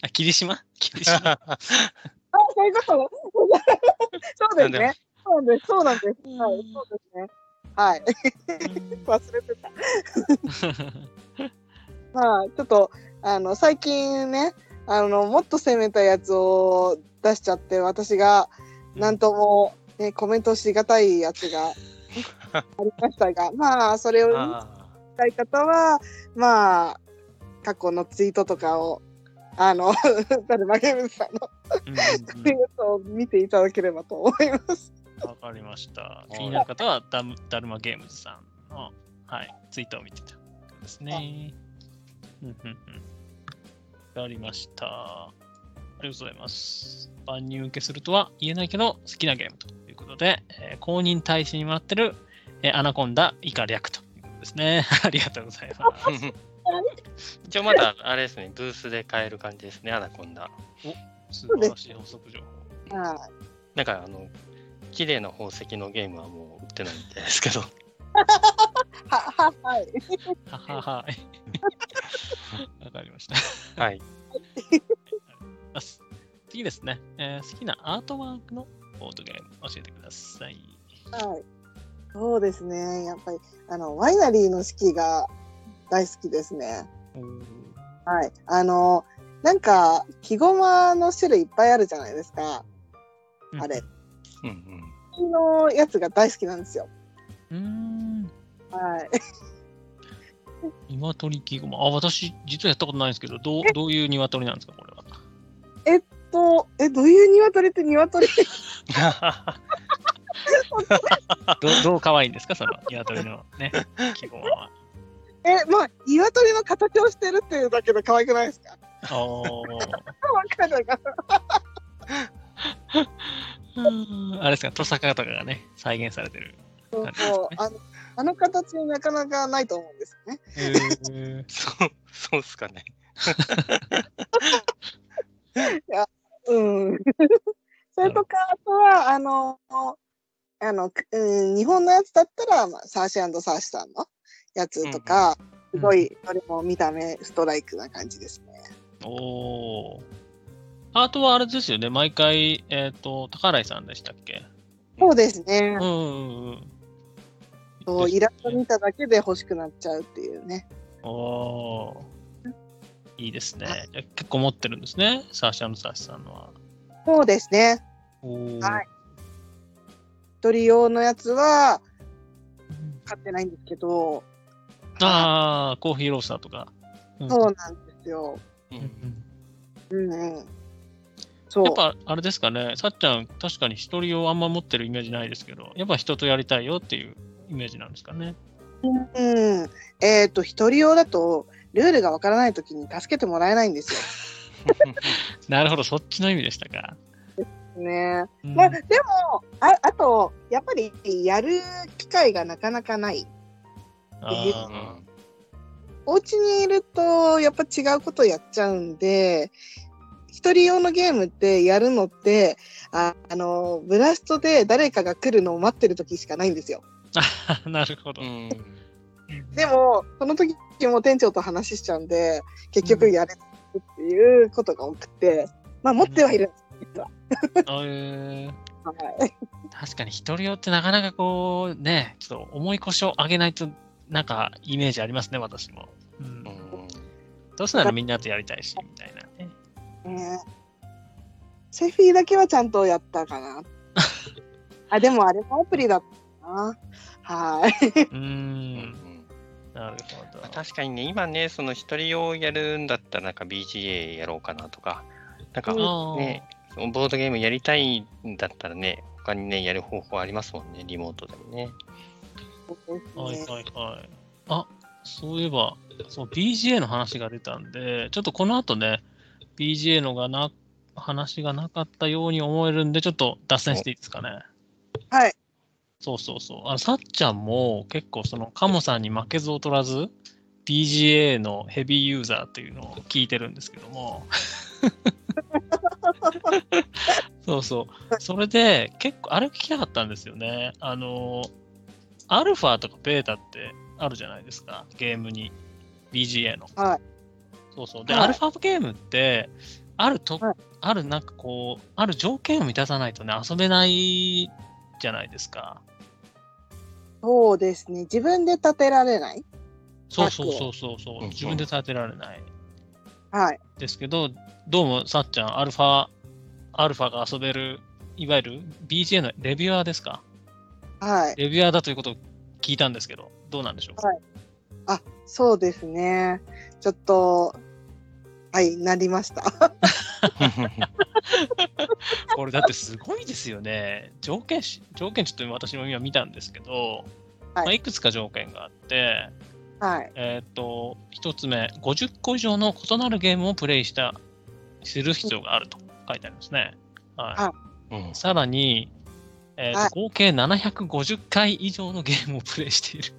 あ霧島？霧島？あそういうこと？そうですねそうです。そうなんです。はい。そうですね。はい。忘れてた。まあちょっとあの最近ねあのもっと攻めたやつを出しちゃって私がなんとも、ね、コメントしがたいやつがありましたが [laughs] まあそれを見あたい方はまあ過去のツイートとかをあのダルマゲームズさんのうん。ツイートを見ていただければと思います。わかりました。気になる方はダムダルマゲームズさんの、はい、ツイッターを見てたことですね。うんうんうん。わかりました。ありがとうございます。万人受けするとは言えないけど、好きなゲームということで、えー公認大使にもらってる、えーアナコンダ以下略ということですね。[laughs] ありがとうございます。ー [laughs] 一応まだあれですね、ブースで買える感じですね、アナコンダ。素晴らしい補足情報。はいなんかあの、綺麗な宝石のゲームはもう売ってないみたいですけど。はははい。はははい。わかりました。はい。次ですね、えー好きなアートワークのボードゲーム教えてください。はい。そうですね。やっぱりあのワイナリーの式が大好きですね。はい。あのなんか木ごまの種類いっぱいあるじゃないですか。あれ。うんうん。木のやつが大好きなんですよ。うーん。はい。[laughs] 鶏木ごま。あ、私、実はやったことないんですけど、どうどういう鶏なんですか、これは。とえどういう鶏って鶏？[laughs] [laughs] どどう可愛いんですか、その鶏のね、木ごまは。えまあ鶏の形をしてるっていうだけで可愛くないですか？おーわかるかあれですか、トサカとかがね、再現されてるそう感じですね。そうあのあの形なかなかないと思うんですよね。へー [laughs] そう、そうっすかね。[laughs] うん。[laughs] それとか、あとは、あの、あの、くうん、日本のやつだったら、まあ、サーシーサーシさんのやつとか、すごい、どれも見た目ストライクな感じですね。おーアートはあれですよね、毎回、えっ、と、高新井さんでしたっけ？そうですねうん。うんうん。そうイラスト見ただけで欲しくなっちゃうっていうね。おーいいですね。結構持ってるんですね、サーシャのサーシさんのは。そうですね。はい一人用のやつは買ってないんですけど、ああ、コーヒーロースターとか。うんそうなんですよ。うんうんうん。そう。やっぱあれですかね、さっちゃん、確かに一人をあんま持ってるイメージないですけど、やっぱ人とやりたいよっていうイメージなんですかね。うん。えっ、と、一人用だと、ルールがわからないときに助けてもらえないんです [laughs] なるほど、そっちの意味でしたか。よ。ね。うんまあ、でも、ああと、やっぱりやる機会がなかなかない。お家にいると、やっぱ違うことやっちゃうんで、一人用のゲームってやるのって、ああの、ブラストで誰かが来るのを待ってる時しかないんですよ。なるほどう。んでも、その時も店長と話しちゃうんで、結局やれないっていうことが多くて、まあ持ってはいるんです、実は。あえーはい。確かに一人用ってなかなかこうね、ちょっと重い腰を上げないと、なんかイメージありますね、私も。うんうんどうせならみんなとやりたいし、みたいなね。ねセフィだけはちゃんとやったかな。[laughs] あ、でもあれもアプリだったな。はい。うんんなるほどまあ。確かにね、今ね、その一人用やるんだったら、なんか BGA やろうかなとか、なんかうんね、ボードゲームやりたいんだったらね、他にね、やる方法ありますもんね、リモートでもね。はいはいはい。あ、そういえば、そう、BGA の話が出たんで、ちょっとこの後ね、BGA のがな、話がなかったように思えるんで、ちょっと脱線していいですかね。はい。そうそうそう。あの、さっちゃんも結構その、カモさんに負けず劣らず、BGA のヘビーユーザーっていうのを聞いてるんですけども。[laughs] そうそう。それで、結構、あれ聞きたかったんですよね。あの、アルファとかベータってあるじゃないですか、ゲームに。BGA の。はい。そうそう。で、はいアルファゲームって、あると、はいあるなんかこう、ある条件を満たさないとね、遊べないじゃないですか。そうですね。自分で立てられない？そうそうそうそうそう、うん自分で立てられない。はい。ですけど、どうもさっちゃん、アルファ、アルファが遊べる、いわゆる BGA のレビュアーですか？はい。レビュアーだということを聞いたんですけど、どうなんでしょう？か、はいあ、そうですね。ちょっと、はい、なりました。[laughs] これだってすごいですよね。条件し、条件ちょっと私も今見たんですけど、いまあ、いくつか条件があって、はい。えっ、と、一つ目、50個以上の異なるゲームをプレイした、する必要があると書いてありますね。はい。あうんさらに、えーとはい合計750回以上のゲームをプレイしている。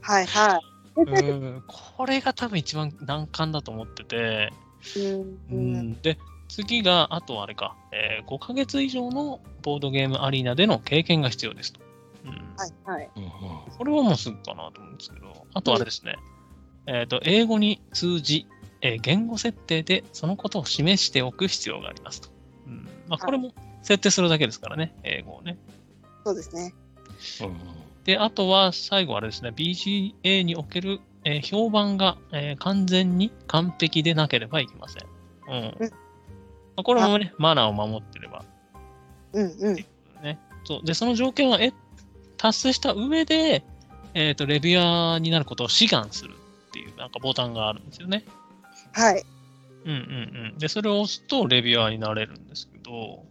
はい、はうんこれが多分一番難関だと思ってて、い。うんううんん、で、次が、あとあれか、えー5ヶ月以上のボードゲームアリーナでの経験が必要ですと。うん、はい、はい。うんこれはもうすぐかなと思うんですけど、あとあれですね、えっ、と、英語に通じ、えー言語設定でそのことを示しておく必要がありますと。うんまあ、これも設定するだけですからね、英語をね。そうですね。うんで、あとは最後あれですね、BGA における、えー評判が、えー完全に完璧でなければいけません。うん。うんまあ、これもね、マナーを守ってればうん、うん。ね。そう。で、その条件をえ達成した上で、えっ、と、レビュアーになることを志願するっていう、なんかボタンがあるんですよね。はい。うんうんうん。で、それを押すとレビュアーになれるんですけど、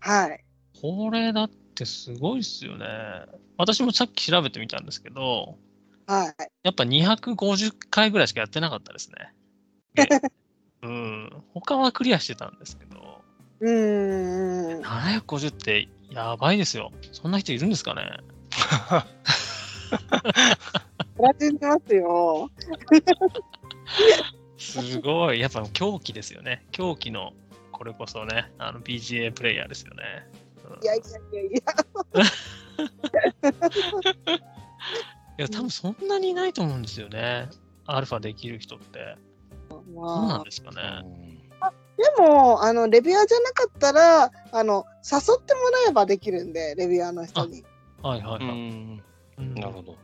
はい。これだってすごいっすよね。私もさっき調べてみたんですけど、はい。やっぱ250回ぐらいしかやってなかったですね。[laughs] うん。他はクリアしてたんですけど、うーん。750ってやばいですよ。そんな人いるんですかね。すごい。やっぱ狂気ですよね。狂気の、これこそね、あの BGA プレイヤーですよね。うんいやいやいやいや。[laughs] いや、多分そんなにいないと思うんですよね。アルファできる人って。どうなまあ、んですかね。でも、あの、レビュアーじゃなかったら、あの、誘ってもらえばできるんで、レビュアーの人に。うはいはいはい。んうんなるほど。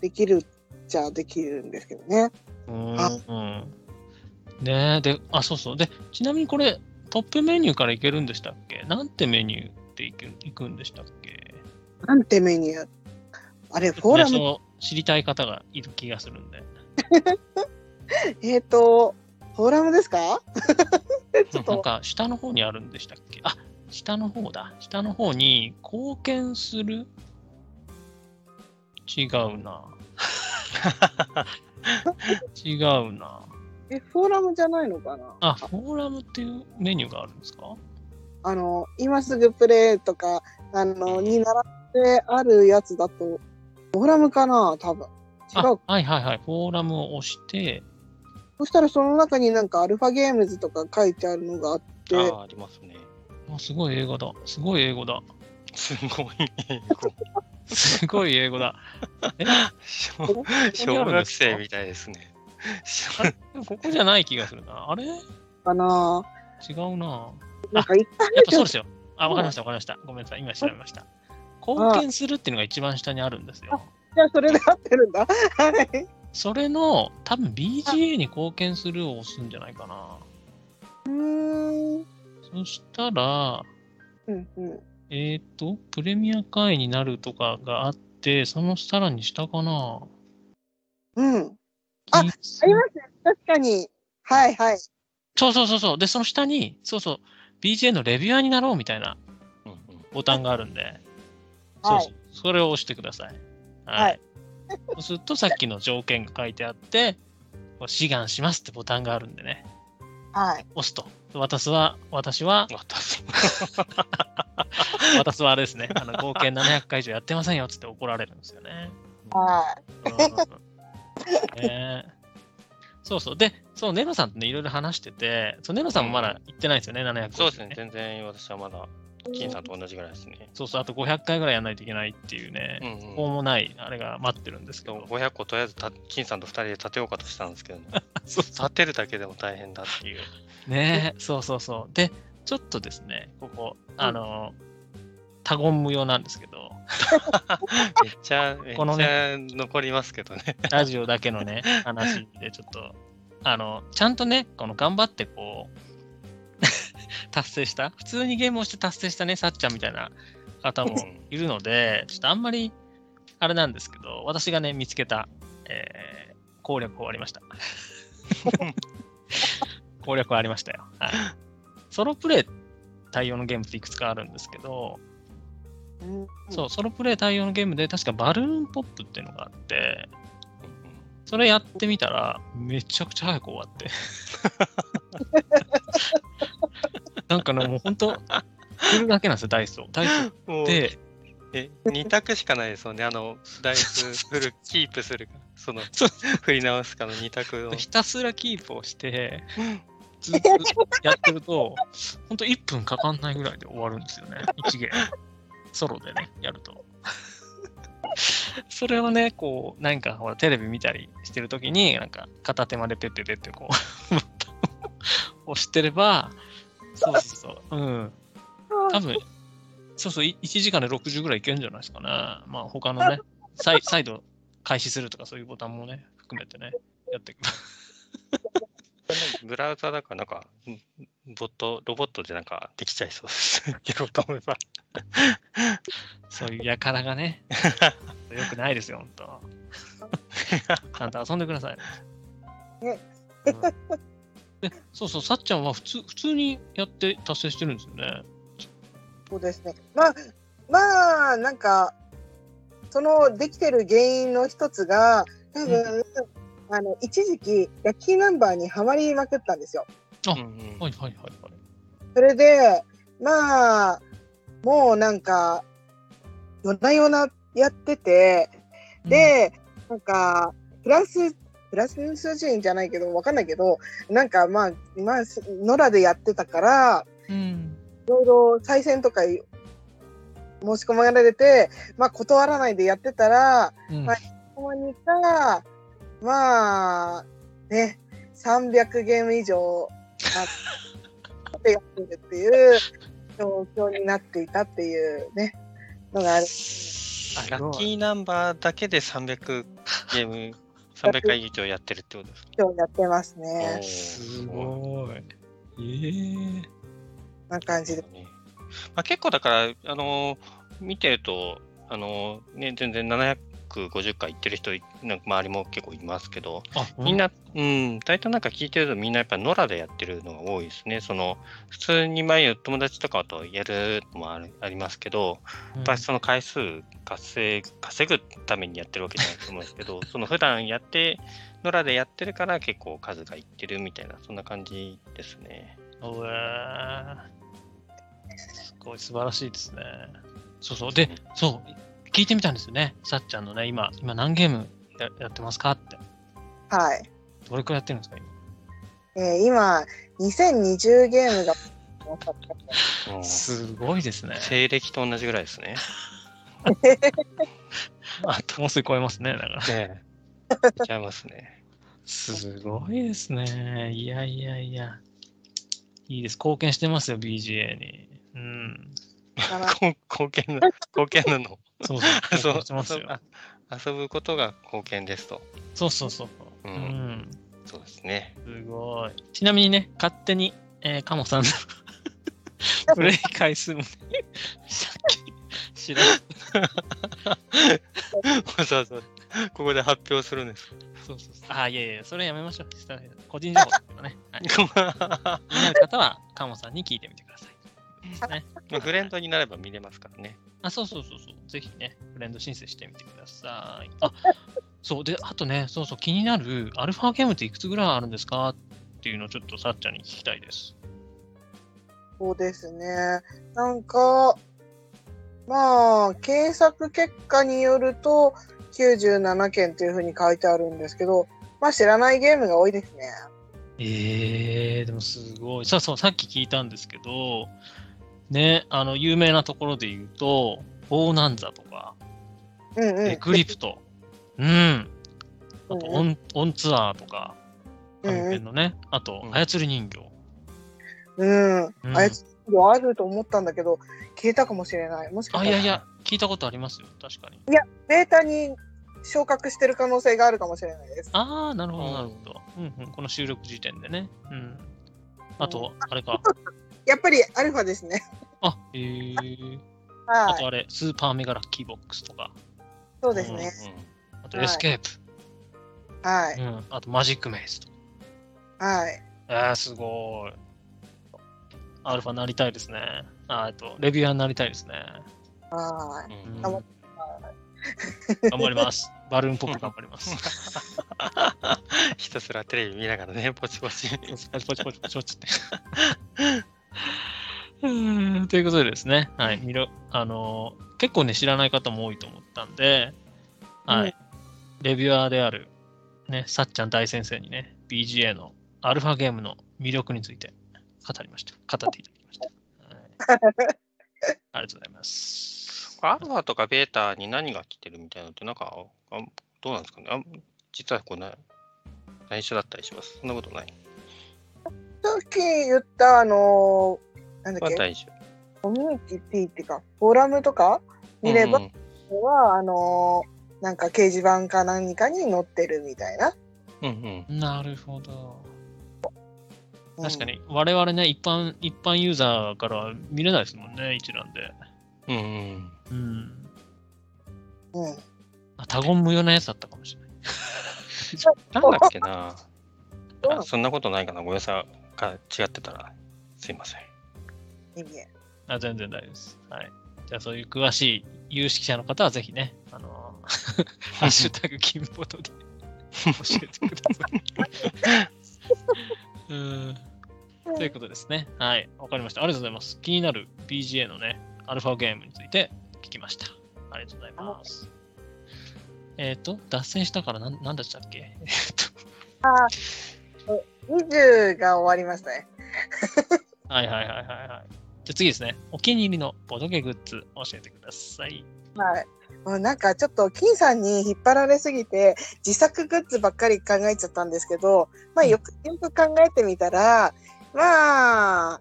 できるっちゃできるんですけどね。うんあうん。ねえ、で、あ、そうそう。で、ちなみにこれ、トップメニューからいけるんでしたっけ？なんてメニューっていくいくんでしたっけ？なんてメニュー。あれ、フォーラム。知りたい方がいる気がするんで。[laughs] えっ、と、フォーラムですか？[laughs] ちょっと、なんか下の方にあるんでしたっけ？あ下の方だ。下の方に貢献する？違うな。[laughs] 違うな。え、フォーラムじゃないのかな？あ、フォーラムっていうメニューがあるんですか？あの、今すぐプレイとか、あの、に習ってあるやつだと、フォーラムかな多分。違あう。はいはいはい。フォーラムを押して、そしたらその中になんかアルファゲームズとか書いてあるのがあって、ああ、ありますね。あすごい英語だ。すごい英語だ。すごい英語。すごい英語だ。え？小小学生みたいですね。ここじゃない気がするな。あれ？違かなうな。なんかいっぱいやっぱそうですよ。あ、わかりました、わかりました。ごめんなさい。今調べました。貢献するっていうのが一番下にあるんですよ。じゃあそれで合ってるんだ。はい。それの、多分 BGA に貢献するを押すんじゃないかな。うーん。そしたら、うんうん。えっ、と、プレミア会員になるとかがあって、そのさらに下かな。うん。あありますね。確かに。はいはい。そうそうそうそう。で、その下に、そうそう、BGA のレビュアーになろうみたいなボタンがあるんで、はいそうそう。それを押してください。はい。はいそうすると、さっきの条件が書いてあって、志願しますってボタンがあるんでね、はい。押すと。私は、私は、私 [laughs] 私はあれですね、あの合計700回以上やってませんよっつって怒られるんですよね。はうんねえそうそう。で、そう、ネロさんとね、いろいろ話してて、そうネロさんもまだ行ってないですよね、700そうですね、全然私はまだ、金さんと同じぐらいですね。そうそう、あと500回ぐらいやらないといけないっていうね、うんうんこうもない、あれが待ってるんですけど。500個とりあえずた金さんと2人で立てようかとしたんですけど、ね、[laughs] そう立てるだけでも大変だっていう。[laughs] ねえ、そうそうそう。で、ちょっとですね、ここ、あの、他言無用なんですけど、[laughs] めっちゃ、めっこのちゃ残りますけどね。ラジオだけのね、話でちょっと、あの、ちゃんとね、この頑張ってこう、[laughs] 達成した、普通にゲームをして達成したね、さっちゃんみたいな方もいるので、ちょっとあんまり、あれなんですけど、私がね、見つけた、えー攻略法ありました。[laughs] 攻略はありましたよ。はい。ソロプレイ対応のゲームっていくつかあるんですけど、そう、ソロプレイ対応のゲームで確かバルーンポップっていうのがあって、それやってみたら、めちゃくちゃ早く終わって。[laughs] なんかね、もう本当、振るだけなんですよ、ダイスを。ダイスもうで、え、2択しかないですよね。あの、ダイス振る、キープするか、その、振り直すかの2択を。ひたすらキープをして、[laughs] ずっとやってると、本当1分かかんないぐらいで終わるんですよね、1ゲーム。ソロでね、やると。それをね、こう、なんかほら、テレビ見たりしてるときに、なんか片手までペッて出て、こう、[laughs] 押してれば、そうそうそう、うん。多分、そうそう、い1時間で60ぐらいいけるんじゃないですかね。まあ、他のね、再再度開始するとかそういうボタンもね、含めてね、やっていく。ブラウザだから、なんか、んボット、ロボットでなんかできちゃいそうです。やろうと思えば。そういうやからがね、よくないですよ、本当。[laughs] ちゃんと遊んでください。ねうんでそうそう、さっちゃんは普通普通にやって達成してるんですよね。そうですね。まあ、まあ、なんか、そのできてる原因の一つが、多分、あの、一時期、ラッキーナンバーにはまりまくったんですよ。あうんうんはいはいはいはい。それで、まあ、もうなんか、夜な夜なやってて、で、なんか、プラス、プラス数字じゃないけど、わかんないけど、なんかまあ、まあ、野良でやってたから、うん、いろいろ再選とか申し込まれて、まあ断らないでやってたら、うん、はいここにか、まあ、ね、300ゲーム以上あってやってるっていう状況になっていたっていうね、のがある。あラッキーナンバーだけで300ゲーム、300回以上やってるってことですか？今日やってますね。すごい。ええな感じで。ねまあ、結構だから、あのー見てると、あのーね、全然700 100、50回行ってる人い、なんか周りも結構いますけど、あ、みんな、うん、大体なんか聞いてるとみんなやっぱ野良でやってるのが多いですね。その、普通に前友達とかとやるのもあるありますけど、うん、やっぱりその回数稼ぐ稼ぐためにやってるわけじゃないと思うんですけど、[laughs] その普段やって、野良でやってるから結構数がいってるみたいな、そんな感じですね。おえーすごい素晴らしいですね。そうそう。で、そう、聞いてみたんですよね。さっちゃんのね、今、今何ゲームややってますかって。はい。どれくらいやってるんですか、今？えー今、2020ゲームが、すごいですね。西暦と同じぐらいですね。あともうすぐ超えますね。だから。ねえ。いっちゃいますね。すごいですね。いやいやいや。いいです。貢献してますよ、BGA に。うん。[laughs] 貢献な、貢献なの。そうそう。[laughs] そう遊ぶことが貢献ですと。そうそうそう。ううんん。そうですね。すごい。ちなみにね、勝手に、えー、カモさんの [laughs] プレイ回数もね、さっき知らん。わざわざここで発表するんです。そうそうそう。あ、いやいや、それやめましょう。個人情報ですからね。はい、[laughs] 気になる方は、カモさんに聞いてみてください。ね、まあフレンドになれば見れますからね。あ、そうそうそうそう。ぜひね、フレンド申請してみてください。あ、そう。で、あとね、そうそう、気になる、アルファゲームっていくつぐらいあるんですかっていうのをちょっとさっちゃんに聞きたいです。そうですね。なんか、まあ、検索結果によると、97件というふうに書いてあるんですけど、まあ知らないゲームが多いですね。えー、でもすごい。さそう、さっき聞いたんですけど、ね、あの、有名なところで言うと、ボーナンザとか、うんうん。エクリプト、うん。あと、うんオン、オンツアーとか、フうんうんァミペンのね、あとう、ん操り人形。うん。うんあいつ、あると思ったんだけど、消えたかもしれない。もしかあ、したら、いやいや、聞いたことありますよ、確かに。ベータに昇格してる可能性があるかもしれないです。ああ、なるほど、うんなるほど。うんうん、この収録時点でね。うん。あと、あれか。[laughs] やっぱりアルファですね。あ、えー。あはい。とあれ、スーパーメガラッキーボックスとか、そうですね。あとはいエスケープ、はい。うん、あとマジックメイズとか。はい。えー、すごい。アルファなりたいですね。ああと、レビュアーになりたいですね。はうんうん頑張ります。[laughs] バルーンポップ頑張ります。[laughs] ひたすらテレビ見ながらね、ポチ。ポチポチポチポチポチって。うーんということでですね、はい、みろあのー結構ね、知らない方も多いと思ったんで、はい、レビュアーである、ね、さっちゃん大先生にね、BGA のアルファゲームの魅力について語りました。語っていただきました。はい、[laughs] ありがとうございます。アルファとかベータに何が来てるみたいなのって、なんか、あどうなんですかねあ実はこんな、内緒だったりします。そんなことない。さっき言った、あのーなんだっけ、コミュニティっていうか、フォーラムとか？見れば、うんは、あのーなんか掲示板か何かに載ってるみたいな。うんうん。なるほど。うん確か。に、我々ね、一般、一般ユーザーからは見れないですもんね、一覧で。うんうん。うん。うん。あ、他言無用なやつだったかもしれない。[laughs] なんだっけな [laughs] そんなことないかなごめんなさい。が違ってたら、すいません。いいねあ全然大丈夫です。はい。じゃあ、そういう詳しい有識者の方は、ぜひね、あのー [laughs] ハッシュタグ金ボトで教えてください。[laughs] うん。ということですね。はい。わかりました。ありがとうございます。気になる BGA のね、アルファゲームについて聞きました。ありがとうございます。えっ、と、脱線したからなん、なんだったっけ？えっと、あ20が終わりましたね。[laughs] はいはいはいはいはい。じゃあ次ですね。お気に入りのボドゲグッズ教えてください。はい。もうなんかちょっと金さんに引っ張られすぎて自作グッズばっかり考えちゃったんですけど、まあよくよく考えてみたら、まあ、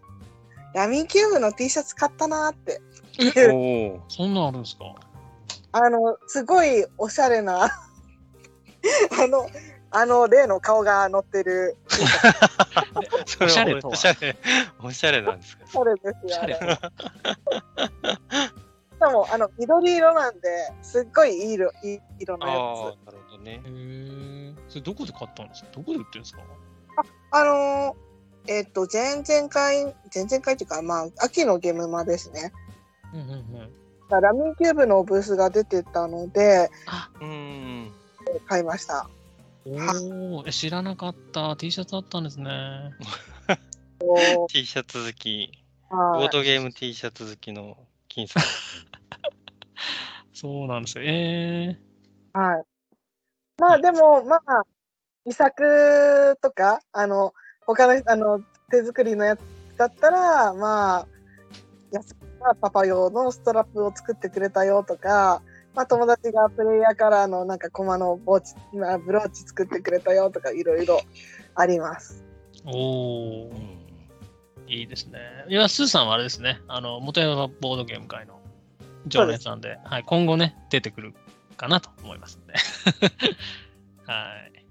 ラミーキューブの T シャツ買ったなって。おお。そんなんあるんですか？あの、すごいおしゃれな、[laughs] あの、あの例の顔が載ってる [laughs] おしゃれとはおしゃれ、[laughs] おしゃれなんですか？おしゃれですよ、あ [laughs] も、あの、緑色なんで、すっごいいい色、いい色のやああ、なるほどねへ。え。それどこで買ったんですか？どこで売ってるんですか？つ。あのー、えっと、前々回、前々回っていうか、まあ、秋のゲームマですね。うんうんうん。ラミーキューブのブースが出てたので、うん。買いました。おお、え知らなかった。T シャツあったんですね。お T シャツ好き、ボはいードゲーム T シャツ好きの金さん。[laughs] そうなんですよ。えはい。まあでも、まあ、遺作とか、あの、他の、あの、手作りのやつだったら、まあ、安くパパ用のストラップを作ってくれたよとか、まあ友達がプレイヤーカラーのなんかコマのボーチ、まあ、ブローチ作ってくれたよとか、いろいろあります。ー、おおう、んいいですね。いや、スーさんはあれですね。あの、元山ボードゲーム界の常連さんで、はい、今後ね、出てくるかなと思いますんで。[laughs] はい。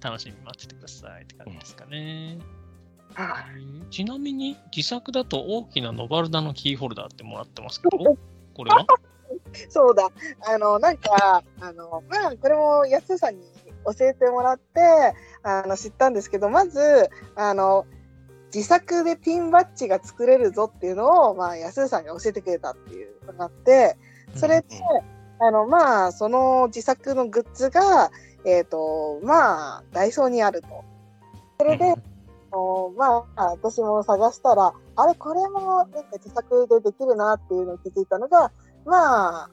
楽しみに待っててくださいって感じですかね。はい。ちなみに、自作だと大きなノバルダのキーホルダーってもらってますけど、これは？[laughs] そうだ。あの、なんか、あの、まあ、これも安さんに教えてもらって、あの、知ったんですけど、まず、あの、自作でピンバッジが作れるぞっていうのを、まあ、安さんが教えてくれたっていうのがあって、それで、あの、まあ、その自作のグッズが、えっ、と、まあ、ダイソーにあると。それで、あのまあ、私も探したら、あれ、これも、なんか自作でできるなっていうのを気づいたのが、まあ、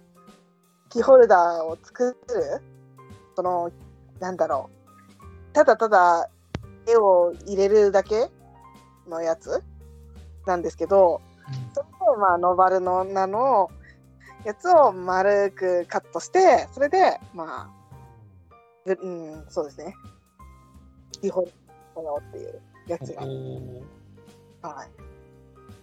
キーホルダーを作る、その、なんだろう、ただただ絵を入れるだけのやつ？なんですけど、それを、まあ、ノバルの名のやつを丸くカットして、それで、まあ、ぶうん、そうですね。キーホルダーよっていうやつが。はい。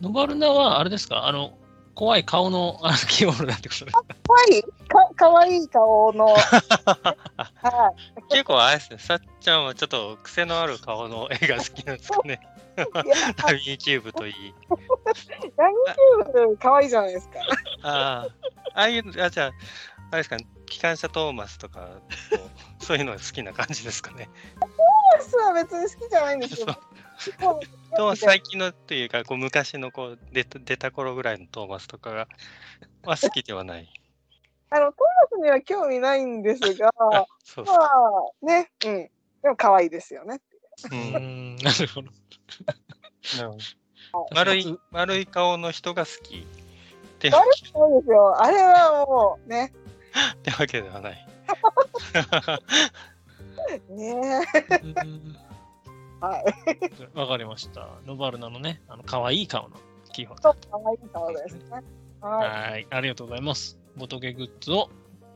ノバルナは、あれですか？あの、怖い顔のあのキーホルダーってことですかかわい？いかかわいい顔の、[laughs] はい。結構あれですね、さっちゃんはちょっと癖のある顔の絵が好きなんですかね。ラミーキューブといい。[laughs] ヤンキューブかわいいじゃないですか。ああ、ああいう、あじゃあ、あれですか、機関車トーマスとか、そういうのが好きな感じですかね。マスは別に好きじゃないんですよ。[laughs] もうトーマス最近のっていうか、こう昔のこう出た出た頃ぐらいのトーマスとかが、まあ好きではない。あの、トーマスには興味ないんですが、[laughs] そうまあ、ね、うん。でも可愛いですよね。そう。んなるほど。丸い、丸い顔の人が好き悪そうですよ。あれはもう、ね。[laughs] ってわけではない。[laughs] ねうんはい。わかりました。ノバルナのね、あの可愛い顔のキーホルダそう、可愛い顔ですね。ー。はい。はい、ありがとうございます。ボトゲグッズを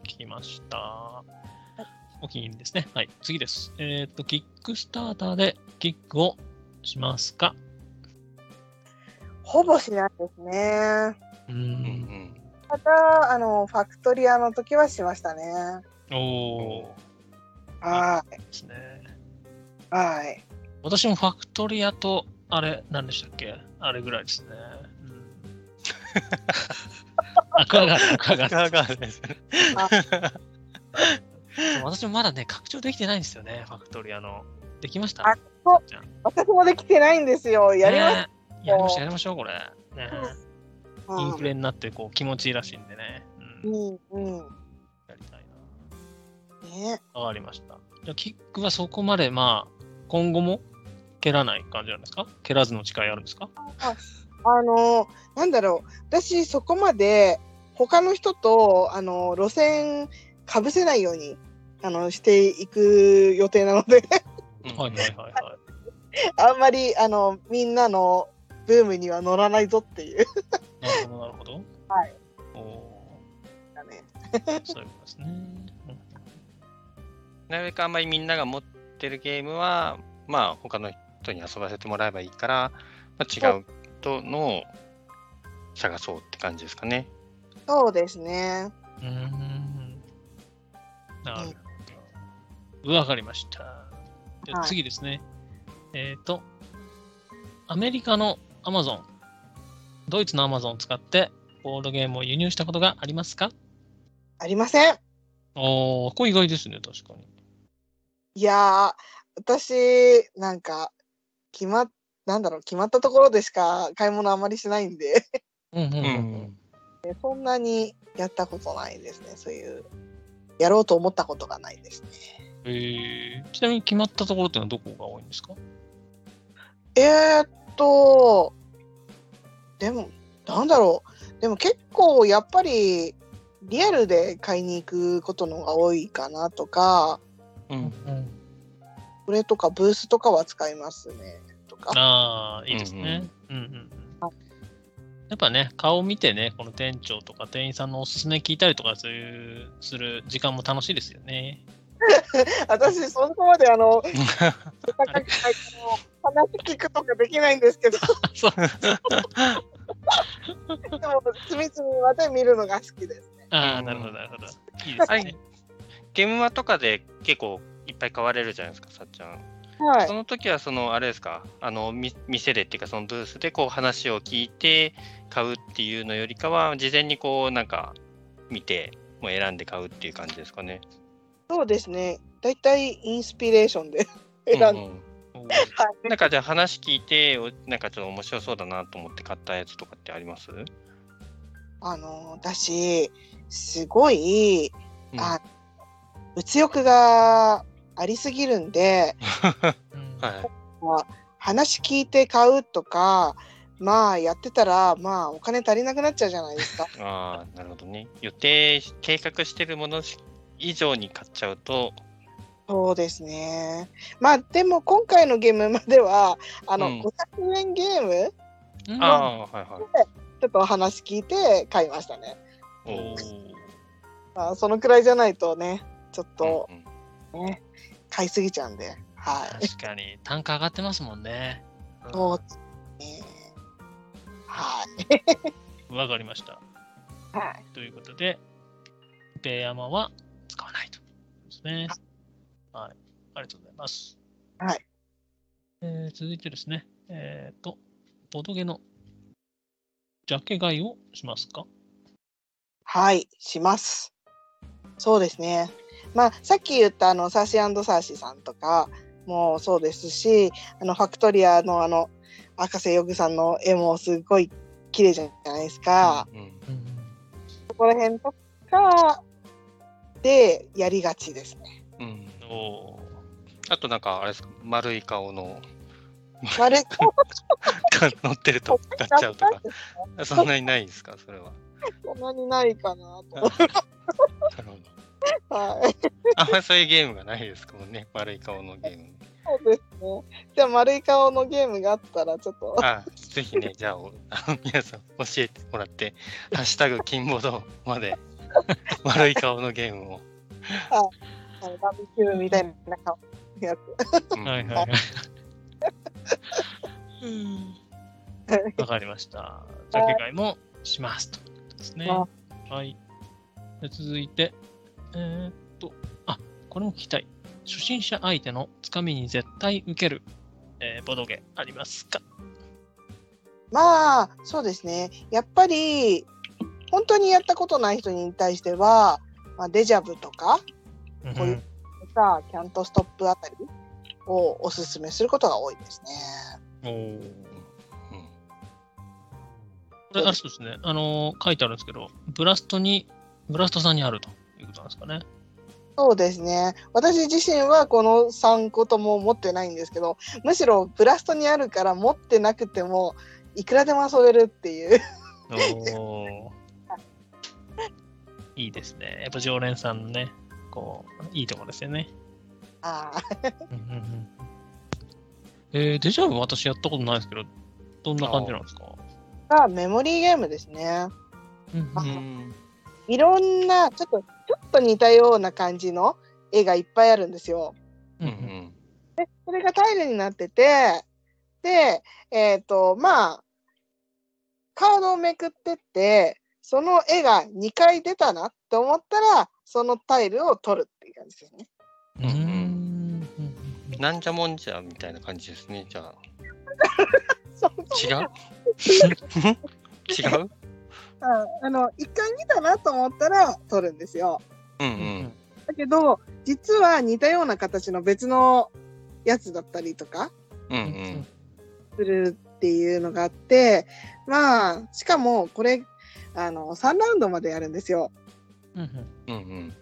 聞きました。お気に入りですね。はい、次です。えっ、と、キックスターターでキックをしますか？ほぼしないですね。うんんまた、あの、ファクトリアの時はしましたね。おー、はですね。い。はい。私もファクトリアと、あれ、何でしたっけ？あれぐらいですね。うん、[laughs] アクアガール、アクアガーですも私もまだね、拡張できてないんですよね、ファクトリアの。できました？あ私もできてないんですよ。やります。ねやりましょう、やりましょう、これ。ね、インフレ。レになってこう気持ちいいらしいんでね。うん、うん、うん。やりたいね。な。わかりました。じゃあ、キックはそこまで、まあ、今後も蹴らない感じなんですか？蹴らずの誓いあるんですか？あの、なんだろう。私、そこまで、他の人と、あの、路線かぶせないように、あの、していく予定なので、うんはいはいはいはい。[laughs] あんまり、あの、みんなのブームには乗らないぞっていう。なるほど、なるほど。はい。おだね。ーそういうことですね。うんなるべくあんまりみんなが持ってるゲームは、まあ他の人に遊ばせてもらえばいいから、まあ、違うとのを探そうって感じですかね。そうですね。うーん。なるほど。わかりました。じゃあはい次ですね。えっ、と、アメリカのアマゾン、ドイツのアマゾンを使って、ボードゲームを輸入したことがありますか？ありません。ああ、これ意外ですね、確かに。いやー、私、なんか、決まっ、なんだろう、決まったところでしか買い物あまりしないんで、うんうんうんううん。そんなにやったことないですね。そういう、やろうと思ったことがないですね。えー、ちなみに決まったところってのはどこが多いんですか？えー、っと、でも、なんだろう。でも結構やっぱりリアルで買いに行くことの方が多いかなとか、うん。これとかブースとかは使いますね。とか。ああ、いいですね。うんうんうんやっぱね、顔見てね、この店長とか店員さんのおすすめ聞いたりとかそういうする時間も楽しいですよね。[laughs] 私、そこまであの、話聞くとかできないんですけど、そう。[laughs] でも、隅々まで見るのが好きですね。ああ、なるほど、なるほど。いいですはいね。ゲームマとかで結構いっぱい買われるじゃないですか、さっちゃん。はいそ。の時は、その、あれですか、あの、み店でっていうか、そのブースでこう話を聞いて買うっていうのよりかは、事前にこう、なんか、見て、もう選んで買うっていう感じですかね。そうですね。だいたいインスピレーションで選んで、うんうんなんかじゃあ話聞いて、おなんかちょっと面白そうだなと思って買ったやつとかってあります？あの、私、すごい、うんあ物欲がありすぎるんで、う [laughs] んはい。話聞いて買うとか、まあやってたら、まあお金足りなくなっちゃうじゃないですか。[laughs] ああ、なるほどね。予定、計画してるもの以上に買っちゃうと、そうですね。まあでも今回のゲームまでは、あの、うん500円ゲーム、うんああ、はいはい。ちょっとお話聞いて買いましたね。おーまあ、そのくらいじゃないとね、ちょっとうんうんね、買いすぎちゃうんで。はい。確かに、単価上がってますもんね。うんそうね。はい。わかりました。はい。ということで、ペヤマは使わないとですね。はい。ありがとうございます。はい。えー続いてですね、えっ、と、ボドゲのジャケ買いをしますか？はい、します。そうですね。まあ、さっき言ったあの、サーシーサーシーさんとかもそうですし、あの、ファクトリアのあの、赤瀬ヨグさんの絵もすごい綺麗じゃないですか。うんそこら辺とかでやりがちですね。うんおーあとなんか、あれですか、丸い顔の丸いが乗ってると買っちゃうとか、[laughs] そんなにないですか、それは。そんなにないかなと。なるほど。はい。あんまりそういうゲームがないですかもんね、丸い顔のゲーム。そうですね。じゃあ、丸い顔のゲームがあったら、ちょっと、あ、ぜひね、じゃあ、おあの皆さん教えてもらって、ハッシュタグ金ボードまで丸い顔のゲームを。あのバーベキューみたいな顔のやつ。うんはいはいはい。わかりました。ジャケ買いもしますということですね。はい。で続いて、えーっと、あ、これも聞きたい。初心者相手のつかみに絶対受ける、えーボドゲありますか？まあ、そうですね。やっぱり、本当にやったことない人に対しては、まあ、デジャブとか、こういうさ、キャントストップあたりをおすすめすることが多いですね。おーうんこれ、あれそうですね。あのー書いてあるんですけど、ブラストに、ブラストさんにあるということなんですかね。そうですね。私自身はこの3個とも持ってないんですけど、むしろブラストにあるから持ってなくても、いくらでも遊べるっていう。おーいいですね。やっぱ常連さんのね、こう、いいところですよね。ああ、うんうんうんえーデジャブ私やったことないですけど、どんな感じなんですか？がメモリーゲームですね。うんあうんいろんな、ちょっと、ちょっと似たような感じの絵がいっぱいあるんですよ。ううんんで、それがタイルになってて、で、えっ、と、まあ、カードをめくってって、その絵が2回出たなって思ったら、そのタイルを取るっていう感じですね。うんうんうんなんじゃもんじゃみたいな感じですね、じゃあ。[laughs] そう違う？[laughs] 違うああの、一回見たなと思ったら撮るんですよ。うんうん。だけど、実は似たような形の別のやつだったりとかうんうん。するっていうのがあって、まあ、しかもこれ、あの、3ラウンドまでやるんですよ。うんうんうんうん。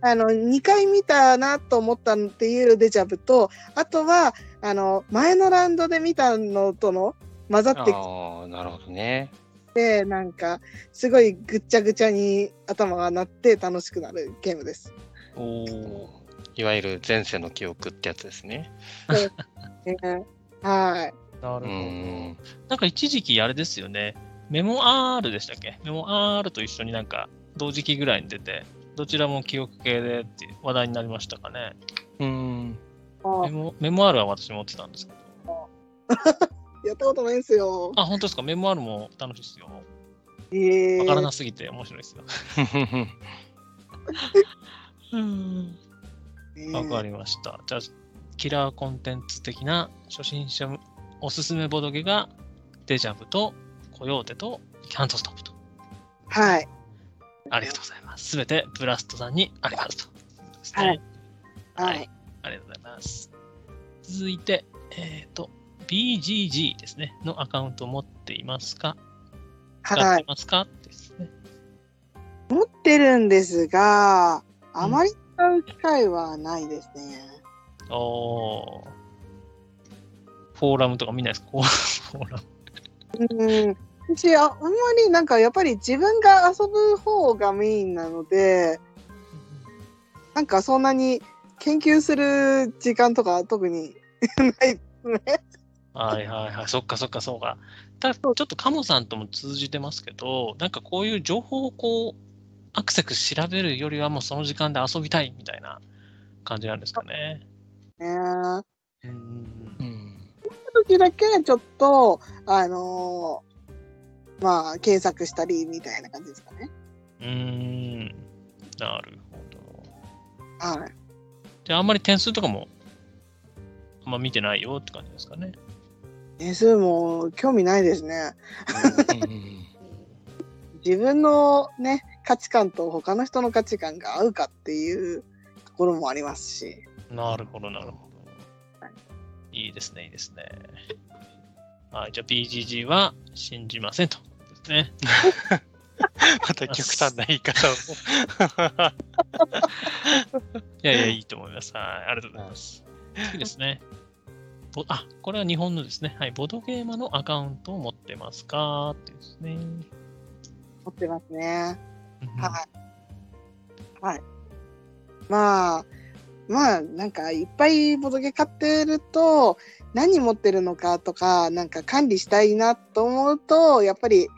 あの、2回見たなと思ったっていうデジャブと、あとは、あの、前のラウンドで見たのとの混ざってあ、なるほどね。て、なんか、すごいぐっちゃぐちゃに頭が鳴って楽しくなるゲームです。おお。いわゆる前世の記憶ってやつですね。ねはい。うなるほど。ん。なんか一時期あれですよね。メモ R でしたっけ？メモ R と一緒になんか同時期ぐらいに出て、どちらも記憶系でって話題になりましたかね。うん。あメモメモ R は私持ってたんですけど。[laughs] やったことないんですよ。あ、本当ですか？メモ R も楽しいですよ。ええわからなすぎて面白いですよ。[laughs] うん。わかりました。じゃあ、キラーコンテンツ的な初心者おすすめボドゲがデジャブとコヨーテとキャントストップと。はい。ありがとうございます。すべてブラストさんにありますと。はい。ははいい。ありがとうございます。続いて、えっ、と、BGG ですね、のアカウントを持っていますか？はい。てますか？ですね。持ってるんですが、あまり使う機会はないですね。おーフォーラムとか見ないですか？[laughs] フォーラム。うん。私、ああんまりなんかやっぱり自分が遊ぶ方がメインなので、なんかそんなに研究する時間とか特にないですね。はいはいはい。そっかそっかそうか。ただ、ちょっとカモさんとも通じてますけど、なんかこういう情報をこう、アクセク調べるよりはもうその時間で遊びたいみたいな感じなんですかね。ねうん。うん。時だけちょっと、あのーまあ、検索したりみたいな感じですかね。うーん。なるほど。はい。じゃあ、あんまり点数とかも、あんま見てないよって感じですかね。点数も興味ないですね。うん自分のね、価値観と他の人の価値観が合うかっていうところもありますし。なるほど、なるほど。いいですね、いいですね。はい、じゃあ BGG は信じませんと。ですね。また極端な言い方を。[laughs] いやいや、いいと思います。はい、ありがとうございます。次ですね。ぼあ、これは日本のですね。はい、ボドゲーマのアカウントを持ってますか？ってですね。持ってますね。うんはい。はい。まあ、まあ、なんかいっぱいボドゲ買ってると、何持ってるのかとか、なんか管理したいなと思うと、やっぱり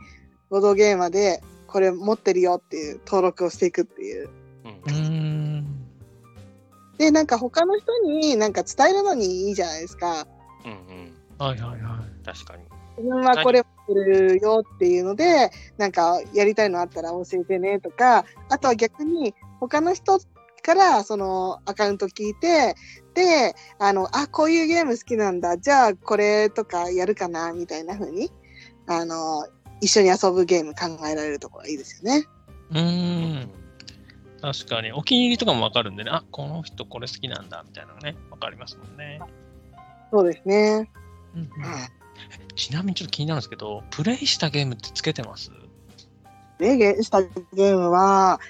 ボドゲーマでこれ持ってるよっていう登録をしていくっていう。で、なんか他の人になんか伝えるのにいいじゃないですか。うんうん。はいはいはい。確かに。自分はこれ持ってるよっていうので、なんかやりたいのあったら教えてねとか、あとは逆に他の人からそのアカウント聞いて、で、あの、あ、こういうゲーム好きなんだ、じゃあこれとかやるかな、みたいな風に、あの、一緒に遊ぶゲーム考えられるところがいいですよね。うーん。確かに、お気に入りとかもわかるんでね、あ、この人これ好きなんだ、みたいなのがね、わかりますもんね。そうですね。うんうんはいちなみにちょっと気になるんですけど、プレイしたゲームってつけてます？レゲしたゲームは、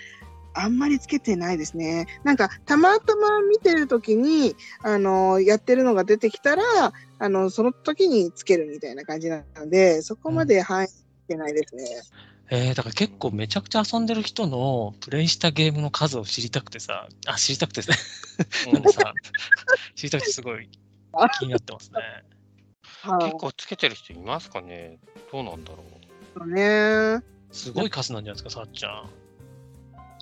あんまりつけてないですね。なんか、たまたま見てるときに、あの、やってるのが出てきたら、あの、その時につけるみたいな感じなので、そこまで入ってないですね。えー、だから結構めちゃくちゃ遊んでる人のプレイしたゲームの数を知りたくてさ、あ、知りたくてですね。なんでさ、知りたくてすごい気になってますね。[laughs] はい結構つけてる人いますかね？どうなんだろそうね。すごい数なんじゃないですか、さっちゃん。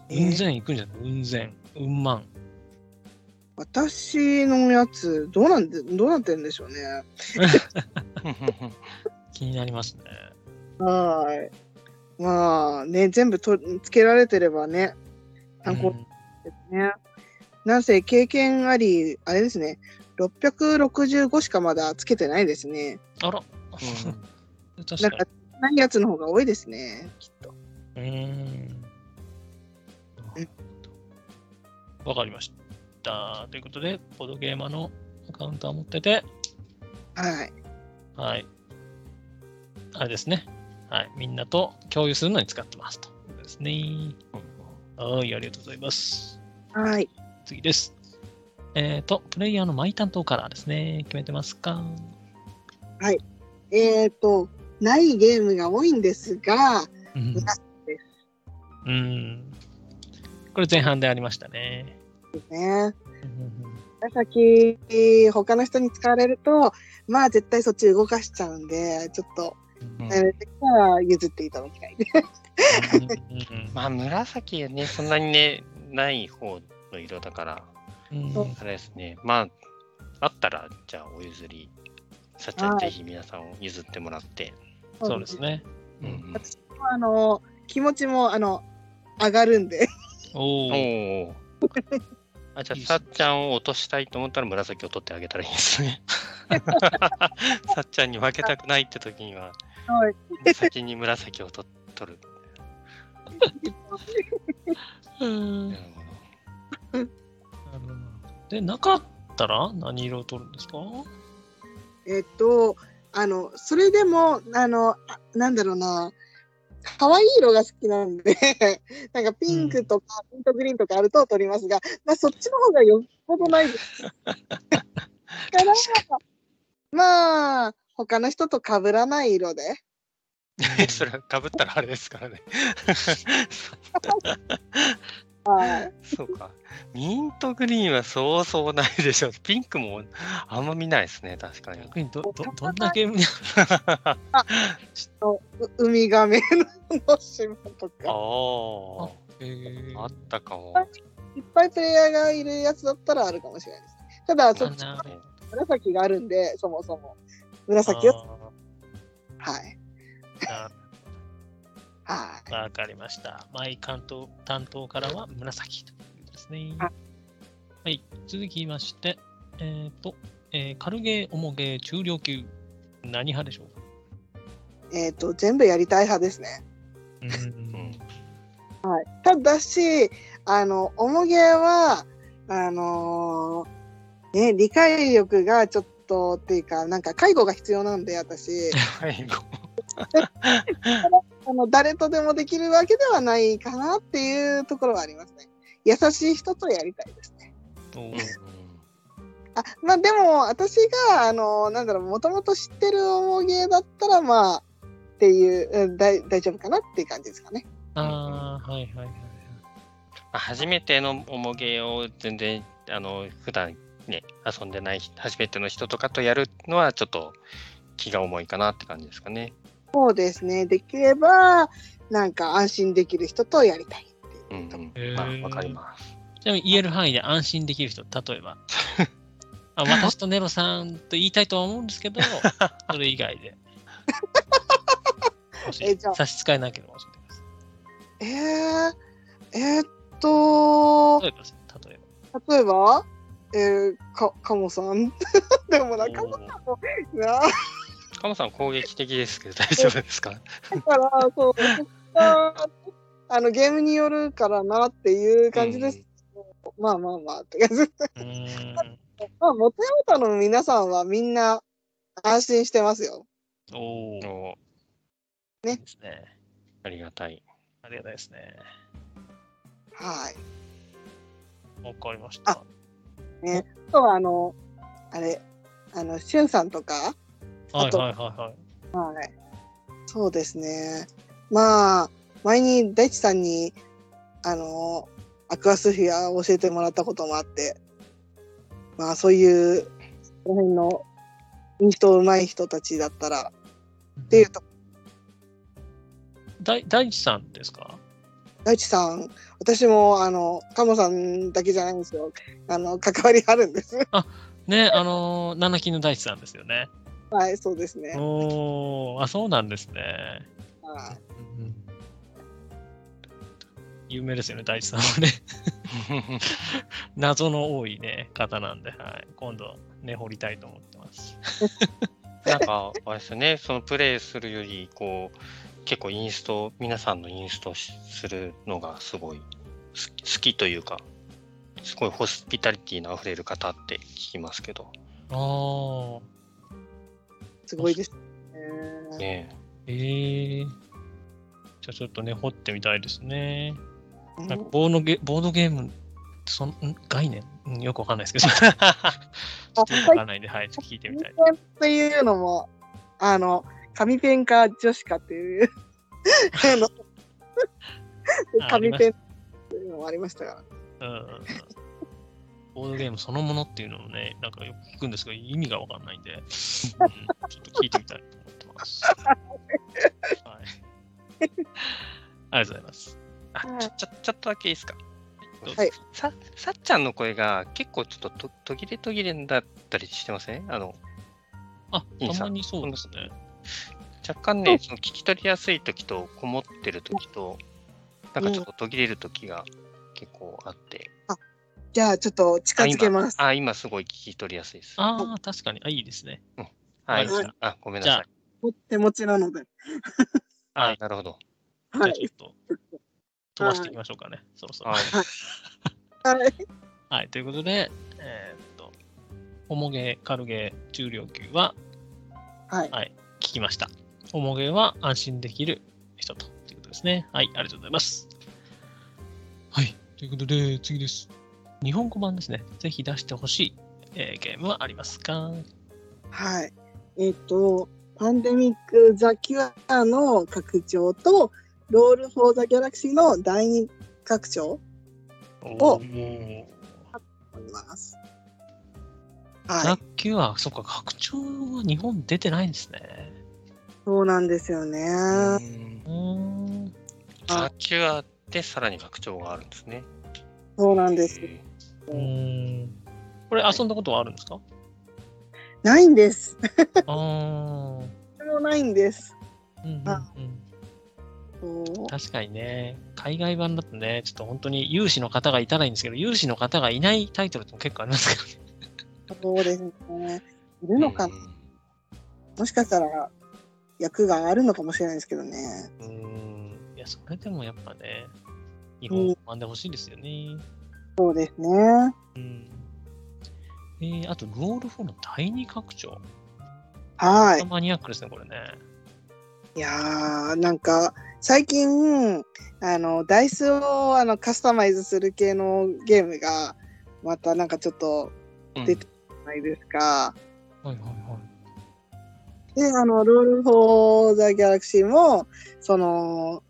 えーうん千いくんじゃない？うん千、うん万。私のやつ、どうなんで、どうなってるんでしょうね。う。[laughs] [laughs] 気になりますね。はい。まあね、全部とつけられてればね、参考うんですね。なんせ経験あり、あれですね、665しかまだつけてないですね。あら、うん [laughs] 確かになんか、ないやつの方が多いですね、きっと。うーん。わかりました。ということで、ボードゲーマーのアカウントは持ってて、はい。はい。あれですね。はい。みんなと共有するのに使ってますとですね。はい。ありがとうございます。はい。次です。えっ、と、プレイヤーのマイ担当カラーですね。決めてますか？えっ、と、ないゲームが多いんですが、うん紫うん。これ前半でありましたね。ですね。うん紫、他の人に使われると、まあ絶対そっち動かしちゃうんで、ちょっと、うん慣れてきたら譲っていただきたい。うんうんまあ、紫はね、そんなにね、ない方の色だから、あれですね。まあ、あったら、じゃあお譲り。さっちゃん、はいぜひ皆さんを譲ってもらって。そうですね。うんうん私もあの、気持ちも、あの、上がるんで。おお。あじゃあ、さっちゃんを落としたいと思ったら紫を取ってあげたらいいですね。[laughs] さっちゃんに負けたくないって時には、はい。先に紫を取取る。うんなるで、なかったら何色を取るんですか？えっと、あの、それでも、あの、あなんだろうな、可愛い色が好きなんで、[laughs] なんかピンクとか、ピントグリーンとかあると取りますが、まあそっちの方がよっぽどないです。から、まあ、他の人と被らない色で。[laughs] それはかぶったらあれですからね。はい。そうか。ミントグリーンはそうそうないでしょう。ピンクもあんま見ないですね、確かに。逆にどどどんなゲームにうウミガメの島とあか。あ、えーあったかも。いっぱいプレイヤーがいるやつだったらあるかもしれないです。ただ、そっちなるほど紫があるんで、そもそも。紫を。あはい。はい。わかりました。マイ担当担当からは紫ということですね。あはい、続きまして、えっ、と、えー軽ゲー、重ゲー、中量級、何派でしょうか？えっ、と、全部やりたい派ですね。うんうんただし、あの、重げは、あのーね、理解力がちょっとっていうか、なんか介護が必要なんで、私、[laughs] はい。[laughs] あの誰とでもできるわけではないかなっていうところはありますね。優しい人とやりたいですね。[laughs] あまあでも私があのなんだろうもともと知ってる重げだったらまあっていううん大大丈夫かなっていう感じですかね。ああ、はいはいはい初めての重げを全然、あの、普段ね、遊んでない人初めての人とかとやるのはちょっと気が重いかなって感じですかね。そうですね。できればなんか安心できる人とやりたいってういうとこんうん。まあ、わかります。ちなみに言える範囲で安心できる人、例えば。[laughs] あ私とネロさんと言いたいとは思うんですけど、[laughs] それ以外で。も [laughs] しえじゃあ差し支えなければ教えてくださえー、えーっとい。例えば例え例えば？えー、かカモさん [laughs] でもなかなかもなカモさん攻撃的ですけど大丈夫ですか？だからそうああのゲームによるからなっていう感じです。まあまあまあって感じ。まあ、モテモタの皆さんはみんな安心してますよ。おおねですね。ありがたい。ありがたいですね。はい。わかりました。ああとは、あの、あれ、あの、しゅんさんとか、はいあとはいはいはい。はい。そうですね。まあ、前に大地さんに、あの、アクアスフィアを教えてもらったこともあって、まあ、そういう、この辺のインスト上手い人たちだったら、っていうと、大大地さんですか？大地さん、私も、あの、カモさんだけじゃないんですよ。あの、関わりあるんです。ね、あのー、七木の大地さんですよね。はい、そうですね。おー、あ、そうなんですね。はいうん有名ですよね、大地さんはね。[laughs] 謎の多いね、方なんで、はい。今度、ね、掘りたいと思ってます。[laughs] なんか、あれですよね、そのプレイするより、こう、結構インスト、皆さんのインストしするのがすごい好き好きというか、すごいホスピタリティの溢れる方って聞きますけど、ああ、すごいですね。ねえ。えじゃあちょっとね、掘ってみたいですね。うん。なんかボードゲボードゲーム、そんん概念、うんよくわかんないですけど、[laughs] ちょっとわかんないんで、はい、ちょっと聞いてみたい。[laughs] っていうのも、あの、紙ペンか女子かっていう [laughs] あのあ紙ペンっていうのもありましたから。うん。ボードゲームそのものっていうのもね、なんかよく聞くんですが、意味がわかんないんで、うん、ちょっと聞いてみたいと思ってます。はい。ありがとうございます。あはいちょちょちょっとだけいいですか？はいささっちゃんの声が結構ちょっとと途切れ途切れだったりしてません？あのあ、たまにそうですね。若干ね、その聞き取りやすい時と、こもってる時と、なんかちょっと途切れる時が結構あって、じゃあ、ちょっと近づけます。あ、今すごい聞き取りやすいです。ああ、確かに。あ、いいですね。はいわかりまし。あ、ごめんなじゃあさい。手持ちなので。あ、はいなるほど。じゃはい。あちょっと飛ばしていきましょうかね、そろそろ。はい。はい。はい、ということで、えーっと、重ゲー、軽ゲー、重量級ははい。聞きました。重ゲーは安心できる人とということですね。はい、ありがとうございます。はい、ということで、次です。日本語版ですね。ぜひ出してほしい、えーゲームはありますか？はい。えっ、と、パンデミック・ザ・キュアの拡張と、ロール・フォー・ザ・ギャラクシーの第二拡張おあります。はザい。キュア、そっか、拡張は日本出てないんですね。そうなんですよね。うんうーん。ザ・キュアでさらに拡張があるんですね。そうなんです。う。これ遊んだことはあるんですか？ないんです。[laughs] あー。それもないんです。うんうんうんあそう確かにね、海外版だとね、ちょっと本当に有志の方がいたらいいんですけど、有志の方がいないタイトルっても結構ありますからね。そうですね。いるのかな、うんもしかしたら役があるのかもしれないですけどね。うーん。いや、それでもやっぱね、日本語版でほしいですよね。そうですね。うん。えー、あと、ロール4の第二拡張。はい。マニアックですね、これね。いやー、なんか、最近、あの、ダイスをあのカスタマイズする系のゲームが、またなんかちょっとうん出てないですか。はいはいはい。で、あの、ロール・フォー・ザ・ギャラクシーも、その、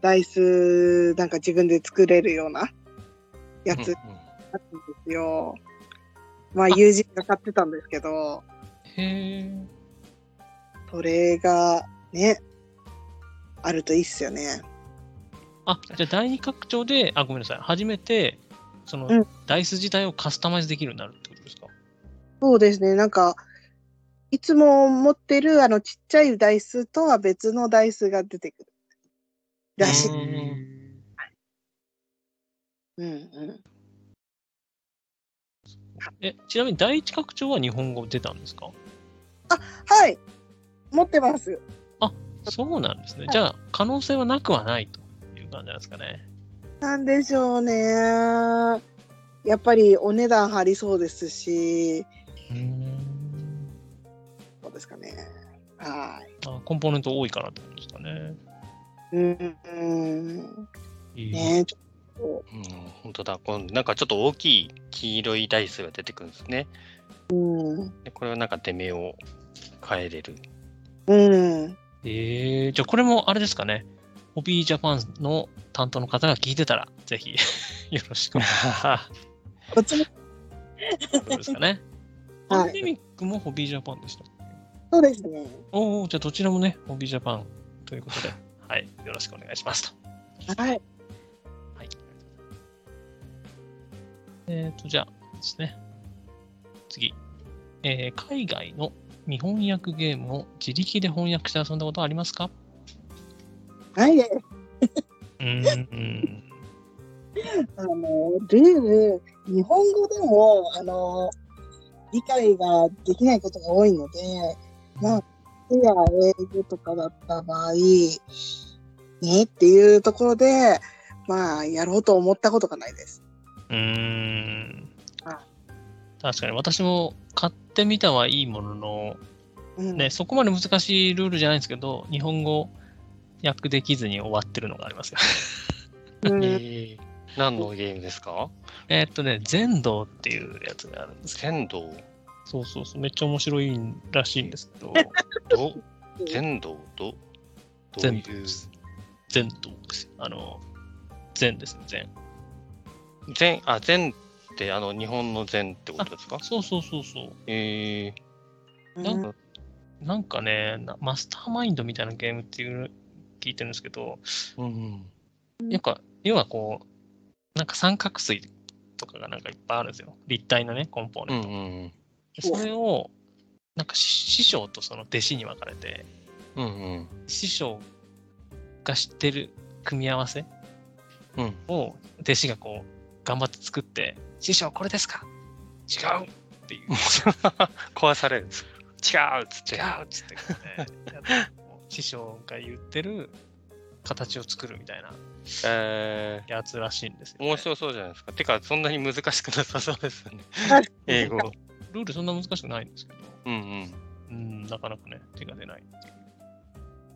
ダイス、なんか自分で作れるようなやつうんだったんですよ。まあ、友人が買ってたんですけど、へえ。それがね、あるといいっすよね。あ、じゃあ第二拡張で、あ、ごめんなさい。初めて、その、うんダイス自体をカスタマイズできるようになるってそうですね。なんか、いつも持ってるあのちっちゃいダイスとは別のダイスが出てくる。らしい。うんうんうん。え、ちなみに第一拡張は日本語出たんですか？はい。持ってます。そうなんですね。じゃあ、可能性はなくはないという感じなんですかね。なんでしょうね。やっぱりお値段張りそうですし、うん。そうですかね。はあコンポーネント多いからってことですかね。い。うんうん。いいねちょっうん、本当だ。このなんかちょっと大きい黄色いダイスが出てくるんですね。と、うん。でこれはなんか出目を変えれる。うん。えー、じゃあこれもあれですかね。ホビージャパンの担当の方が聞いてたら、ぜひ [laughs] よろしくお願いしこっちも、うですかね。はいパンデミックもホビージャパンでした。そうですね。おお、じゃあどちらもね、ホビージャパンということで、[laughs] はい、よろしくお願いしますと。はい。はい。えっ、と、じゃあですね。次。えー海外の日本訳ゲームを自力で翻訳して遊んだことはありますか？はいです。うーん。[laughs] あの、ルール、日本語でも、あの、理解ができないことが多いので、まあ、や英語とかだった場合、ねっていうところで、まあ、やろうと思ったことがないです。うーんあ。確かに私も買ってみたはいいものの、うん、ね、そこまで難しいルールじゃないんですけど、日本語訳できずに終わってるのがありますよ。うん [laughs] えー何のゲームですか？えーっとね、全道っていうやつがあるんですよ。全道？そうそうそう、めっちゃ面白いらしいんですけど、[laughs] ど？全道？ど？どう全いう？道です。全道です。よ。あの、全ですね、全。全あ全ってあの日本の全ってことですか？そうそうそうそう。えー、なんか、なんかね、なマスターマインドみたいなゲームっていう聞いてるんですけど、うんなん。か、要はこう、なんか三角錐とかがなんかいっぱいあるんですよ。立体のね、コンポーうんうネント。んそれを、なんか師師匠とその弟子に分かれて、うんうん。師匠が知ってる組み合わせうん。を弟子がこう、頑張って作って、師匠これですか？違うっていう。[laughs] 壊されるんです。違うっつって。違うっつって、[laughs] 師匠が言ってる形を作るみたいなえやつらしいんですよ、ー、面白そうじゃないですか。てかそんなに難しくなさそうですよね。はい英語。ルールそんな難しくないんですけど、うんうん。うん、なかなかね、手が出ないっていう。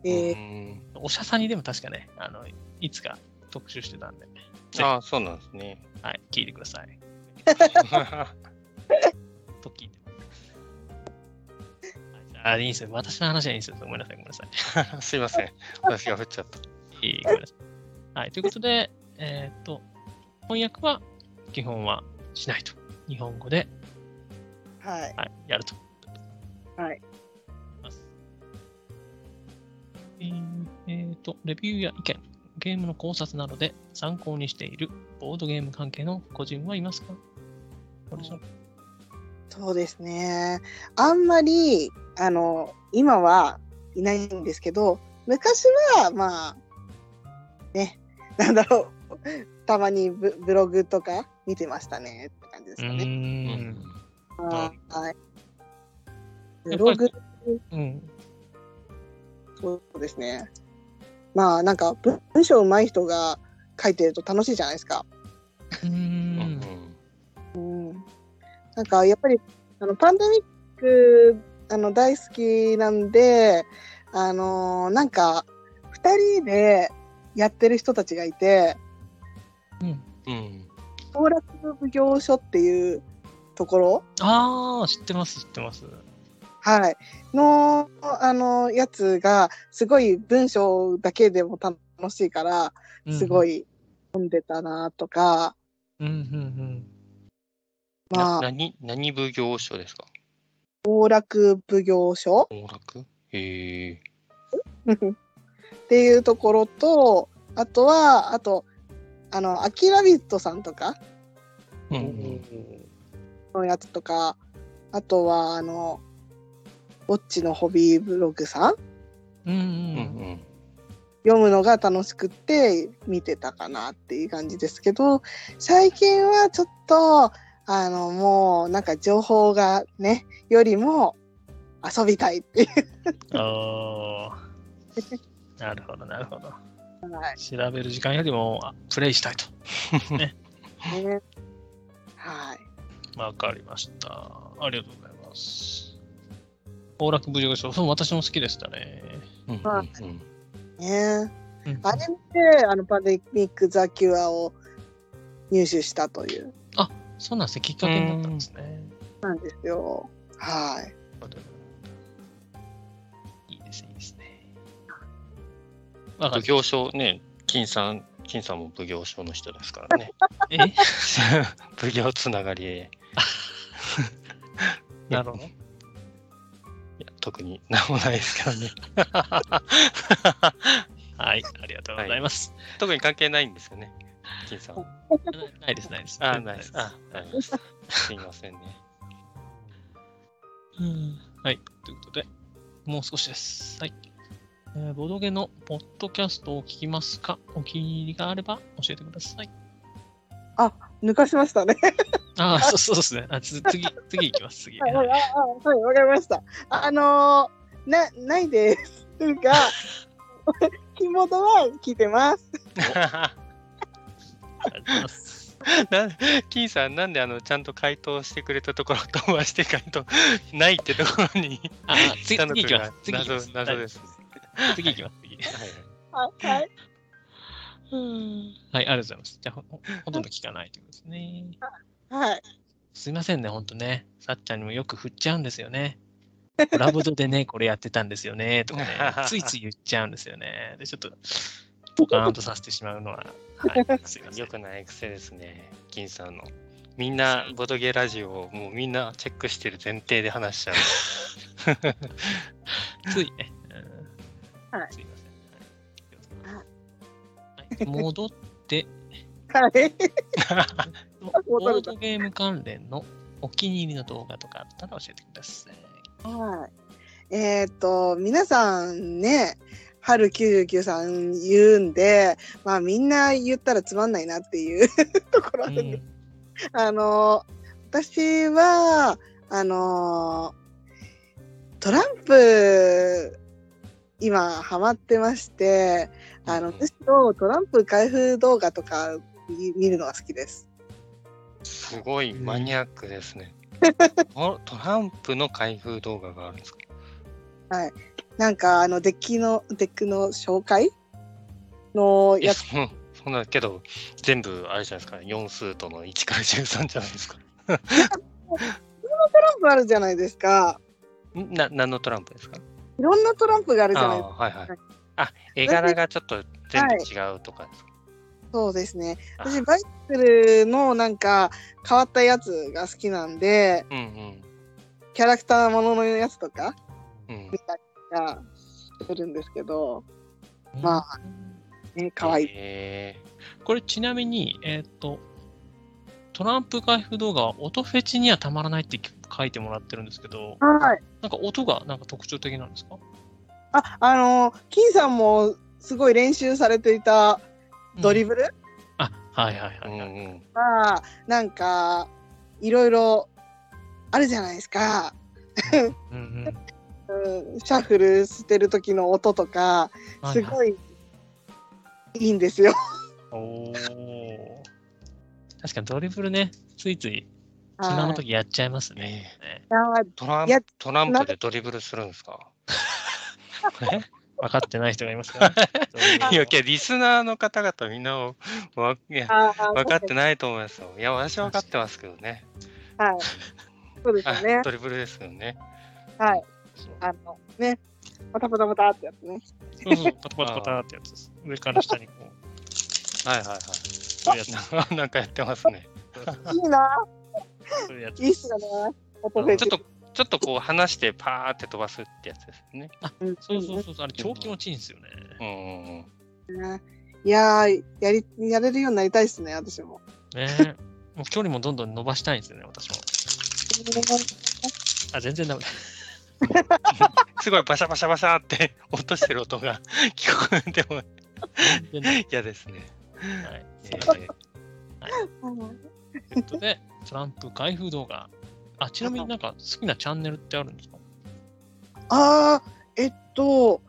えー。うんおしゃさんにでも確かね、あの、いつか特集してたんで、ああそうなんですね。はい、聞いてください。[laughs] と聞いてます。あ、いいんですよ。私の話はいいんですよ。ごめんなさい、ごめんなさい。[laughs] すいません。私が振っちゃった。いいごめんなさい。はい、ということで、えーっと、翻訳は基本はしないと。日本語で、はい。はい、やると。はい。えーえーと、レビューや意見、ゲームの考察などで参考にしているボードゲーム関係の個人はいますか？そうですね。あんまり、あの、今はいないんですけど、昔は、まあ、ね、[laughs] なんだろう、たまにブブログとか見てましたねって感じですうーかね。ん。はい。ブログ、うん。そうですね。まあ、なんか、文文章上手い人が書いてると楽しいじゃないですか。うーうんん。うん。なんか、やっぱり、あの、パンデミック、あの、大好きなんで、あのなんか、二人でやってる人たちがいて、うん。うん。当落奉行所っていうところ、ああ、知ってます、知ってます。はい、の、あの、やつが、すごい文章だけでも楽しいから、すごい。い読んでたなとか、うん、うん、まあ、な何何奉行所ですか？当落奉行所。大楽？へえ [laughs] っていうところと、あとは、あと、あの、アキラビットさんとかう。うんんうんのやつとか、あとは、あの、ウォッチのホビーブログさんうん、う。うんうんん読むのが楽しくって見てたかなっていう感じですけど、最近はちょっと、あの、もう、なんか情報がね、よりも遊びたいっていう。ああ。[laughs] なるほど、なるほど。はい調べる時間よりも、あプレイしたいと。[laughs] ね。はい。わかりました。ありがとうございます。崩落無事所、そう、私も好きでしたね。うんはうんねうんあれ見て、あの、パンデミック・ザ・キュアを入手したという、そうなんですね。きっかけになったんですね。なんですよ。はい。いい奉り行所ね金さん金さんも奉行所の人ですからね。え？[laughs] 奉行つながりで [laughs] なるほど。いや特になんもないですけどね。[laughs] はい、ありがとうございます。特に関係ないんですよね金さん。ないです、ないです。あないです。あないです。すいませんね。うん。はい、ということで、もう少しです。はい。えーボドゲのポッドキャストを聞きますか？お気に入りがあれば教えてください。抜かしましたね。[laughs] ああ、そうそうですね。あつ次、次行きます、次。はい、ははいかりました。あのーな、ないです。が、[laughs] キーボードは聞いてます。[laughs] ありがとうございます。な金さん、なんであのちゃんと回答してくれたところを飛ばして回答ないってところにあ、次、行きますが。次行きます。謎謎です。[laughs] 次行きます。次。はいはい。はい。はい、ありがとうございます。じゃあ、ほほほとんど聞かないということですね。はい。すいませんね、ほんとね。さっちゃんにもよく振っちゃうんですよね。コラボドでね、[laughs] これやってたんですよね、とかね、ついつい言っちゃうんですよね。で、ちょっと、ポカーンとさせてしまうのは、はい、すいませんよ。くない癖ですね、金さんの。みんな、ボドゲラジオをもうみんなチェックしてる前提で話しちゃう。[laughs] ついね。すいません。はいはい、戻って、はい。[laughs] ボ戻ードゲーム関連のお気に入りの動画とかあったら教えてください。はい。えっ、と、皆さんね、春99さん言うんで、まあみんな言ったらつまんないなっていう [laughs] ところあるんで、あの、私は、あの、トランプ、今ハマってまして、あの、むしろトランプ開封動画とか見見るのが好きです。すごいマニアックですね。[laughs] トトランプの開封動画があるんですか？なんか、あの、デッキの、デックの紹介のいや、やつそそんなけど、全部あれじゃないですか、4数との1から13じゃないですか。[laughs] トランプあるじゃないですか。ん？な何のトランプですか？いろんなトランプがあるじゃあないですか。あはいはい。あ、絵柄がちょっと全部違うとかですか、そうですね。あ私、バイクルのなんか変わったやつが好きなんで、うんキャラクターもののやつとかうん。うん見たりがするんですけど、まあね、かわいい。えこれちなみに、えっ、と、トランプ開封動画は音フェチにはたまらないって書いてもらってるんですけど、はい。なんか音がなんか特徴的なんですか？あ、あの、金さんもすごい練習されていたドリブル？あ、はいはいー、はい、はいうんうん。が、なんか、いろいろあるじゃないですか。うんうんうん、[laughs] シャッフルしてる時の音とか、すごいいいんですよ。おー確かにドリブルね、ついつい暇のはい時やっちゃいますね。トランいやトランプでドリブルするんですか？[laughs] え？分かってない人がいますか？ら、ね。いや、リスナーの方々みんなわいやあ分かってないと思いますよ。いや、私は分かってますけどね。はい。そうですあよね。[laughs] ドリブルですよね。はい。あの、ね。パタパタパタってやつね。そうそう、パタパタパタってやつです。上から下にこう、はいはいはい。そういうやつ。な [laughs] なんかやってますね。いいな。そういうやついいっすよね。ちょっと、ちょっとこう離してパーって飛ばすってやつですね。うんそうそうそう、あれ超気持ちいいんですよね。うん。ねいやー、やり、やれるようになりたいですね、私も。ねもう距離もどんどん伸ばしたいんですよね、私も。あ、全然ダメだ。[laughs] すごいバシャバシャバシャって落としてる音が聞こえても嫌ですね。はい。え [laughs] えーーということで、トランプ開封動画。あ、ちなみになんか好きなチャンネルってあるんですか？あー、えっと、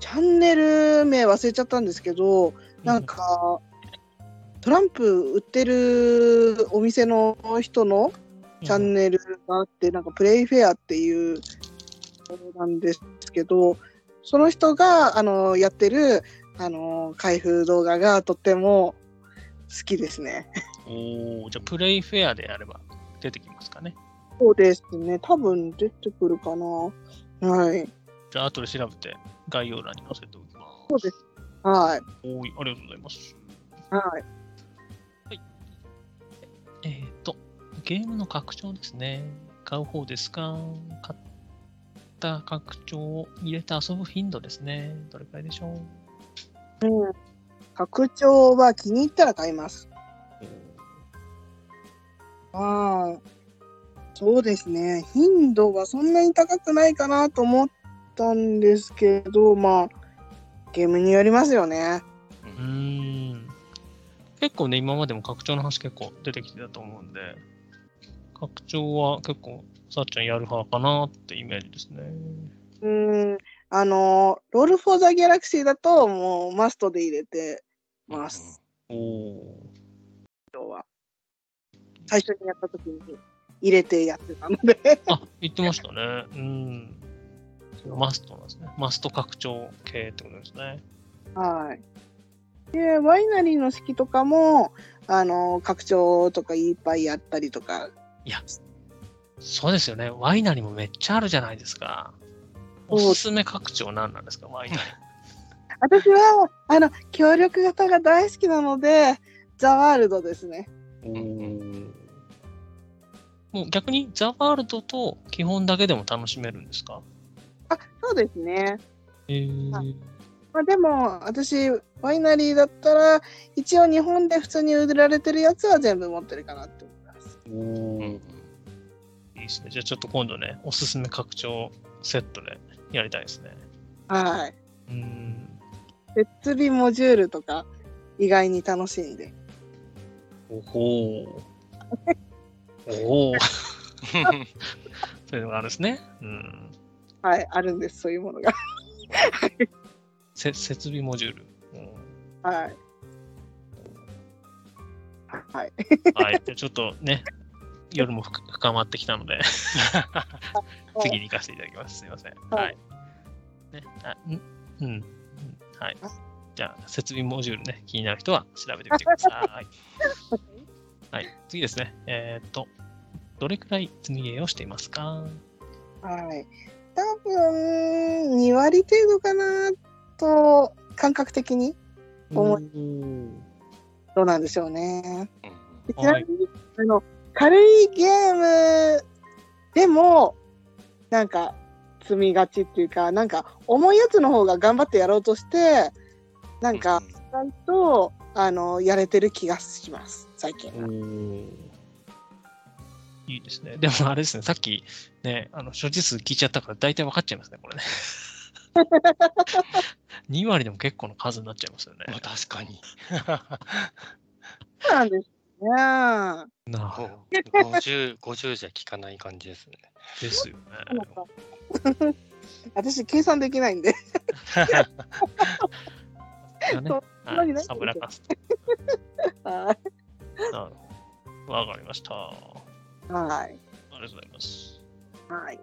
チャンネル名忘れちゃったんですけど、なん、か、トランプ売ってるお店の人のチャンネルがあって、なんかプレイフェアっていうなんですけど、その人があのやってるあの開封動画がとっても好きですね。おおじゃあプレイフェアでやれば出てきますかね。そうですね。多分出てくるかな。はい。じゃあ後で調べて概要欄に載せておきます。そうです。はい。おーい、ありがとうございます。はい。えっ、と、ゲームの拡張ですね。買う方ですか？買った拡張を入れて遊ぶ頻度ですね。どれくらいでしょう？うん。拡張は気に入ったら買います。ああ。そうですね。頻度はそんなに高くないかなと思ったんですけど、まあ、ゲームによりますよね。うーん。結構ね、今までも拡張の話結構出てきてたと思うんで、拡張は結構、さっちゃんやる派かなってイメージですね。うん、あの、ロール・フォー・ザ・ギャラクシーだと、もうマストで入れてます。おお今日は。最初にやった時に入れてやってたので。あ、言ってましたね。うん。マストなんですね。マスト拡張系ってことですね。はい。で、ワイナリーの四季とかも、あの、拡張とかいっぱいやったりとか。いや、そうですよね。ワイナリーもめっちゃあるじゃないですか。おすすめ拡張何なんですか、ワイナリー。[laughs] 私は、あの、協力型が大好きなので、ザ・ワールドですね。もう逆にザ・ワールドと基本だけでも楽しめるんですか？あ、そうですね。えーはまあ、でも、私、ワイナリーだったら、一応日本で普通に売られてるやつは全部持ってるかなって思います。おうんーいいですね。じゃあちょっと今度ね、おすすめ拡張セットでやりたいですね。はい。うーん。設備モジュールとか、意外に楽しいんで。おほー。[laughs] おお。そういうのがあるんですね。うん。はい、あるんです、そういうものが。せ設備モジュール。うんはい。はい。はい。じゃあちょっとね、夜も深深まってきたので、[laughs] 次に行かせていただきます。すいません。はいはい。ね、あんうん。うんはい。じゃあ、設備モジュールね、気になる人は調べてみてください。[laughs] はい。次ですね。えーっと、どれくらい積みゲーをしていますか？はい。多分、2割程度かなと、感覚的に思どうなんでしょうね。でちなみに、あの、軽いゲームでも、なんか、積みがちっていうか、なんか、重いやつの方が頑張ってやろうとして、なんか、意外と、あの、やれてる気がします、最近は。いいですね。でもあれですね、さっきね、あの所持数聞いちゃったから大体分かっちゃいますね、これね。[laughs] 2割でも結構な数になっちゃいますよね。まあ確かに。そうなんですね。なこあう50、50じゃ効かない感じですね。ですよね。私、計算できないんで。サブラカス。はい。なるほど。わかりました。あはい。りがとうございます。はい。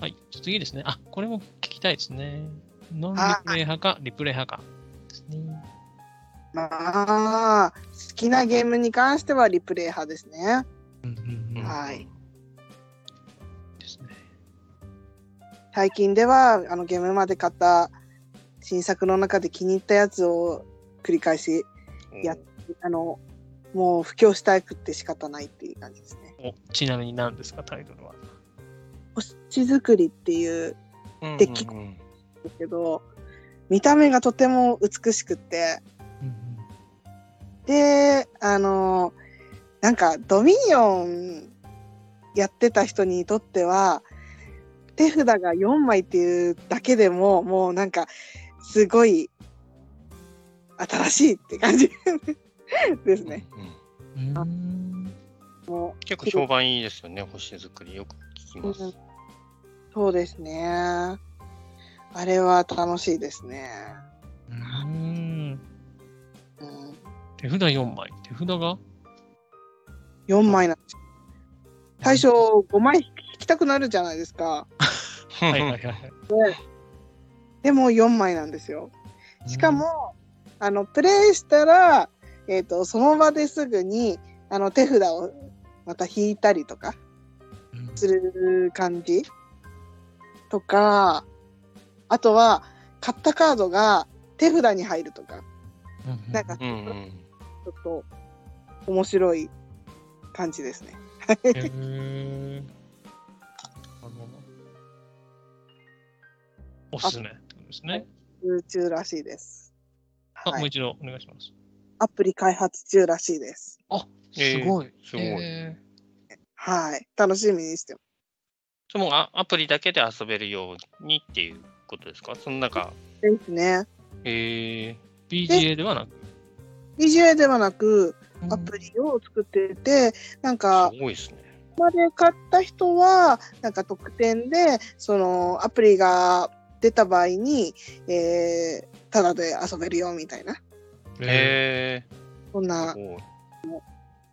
はい。じゃあ次ですね。あ、これも聞きたいですね。ノンリプレイ派か、リプレイ派か。ですね。まあ、好きなゲームに関してはリプレイ派ですね。うんうんうん。はいですね。最近では、あの、ゲームまで買った新作の中で気に入ったやつを繰り返し、やあの、もう布教したくって仕方ないっていう感じですね。おちなみに何ですか、タイトルは？星作りっていううんデッキうんうんですけど、見た目がとても美しくって、うんで、あの、なんかドミニオンやってた人にとっては、手札が4枚っていうだけでも、もうなんか、すごい、新しいって感じ [laughs] ですね。うんうん。うんも結構評判いいですよね、星作り。よく聞きう、ます。うんそうですね。あれは楽しいですね。うん。うん、手札4枚。手札が？4枚なんですよ。最初5枚引きたくなるじゃないですか。はいはいはいはい。でも4枚なんですよ。しかも、あの、プレイしたら、えっ、と、その場ですぐに、あの、手札をまた引いたりとかうん、する感じとか、あとは、買ったカードが手札に入るとか、うんなんか、ちうんうんょっと面白い感じですね。へーなるほどおすすめですね。空中らしいです。あ、はい。もう一度お願いします。アプリ開発中らしいです。すごい。すごい。えはい。楽しみにしてます。それもあアプリだけで遊べるようにっていうことですか？その中、ですね。えー BGA ではなく？BGA ではなく、うんアプリを作ってて、なんかー、、すごいですね。まで買った人は、なんか特典で、そのアプリが出た場合に、えー、ただで遊べるよみたいな、へそんな、え。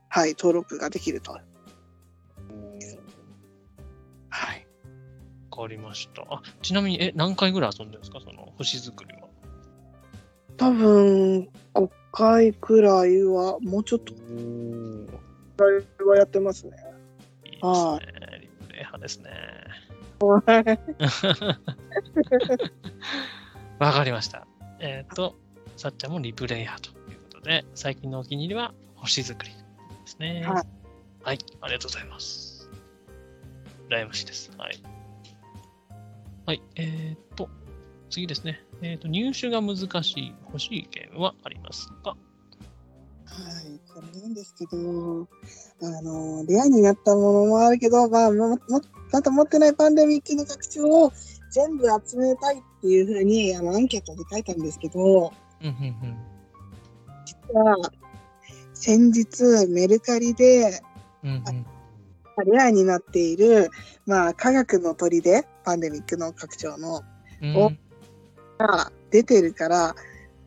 はい、登録ができると。はい。わかりました。あちなみに、え、何回ぐらい遊んでるんですか？その星作りは。多分、5回くらいは、もうちょっとはやってますね。いいですはね。リプレイ派ですね。わかりました。えっ、と、さっちゃんもリプレイ派ということで、最近のお気に入りは星作りですね。はい。はい、ありがとうございます。羨ましいです。はい。はい、えっ、と、次ですね。えっ、と、入手が難しい欲しいゲームはありますか？はい、これなんですけど、あの、レアになったものもあるけど、まあ、ももまだ持ってないパンデミックの拡張を全部集めたいっていうふうに、あの、アンケートで書いたんですけど、うんうんうん。実は、先日、メルカリで、うんうんレアになっている、まあ、科学の砦、パンデミックの拡張の、うんおが出てるから、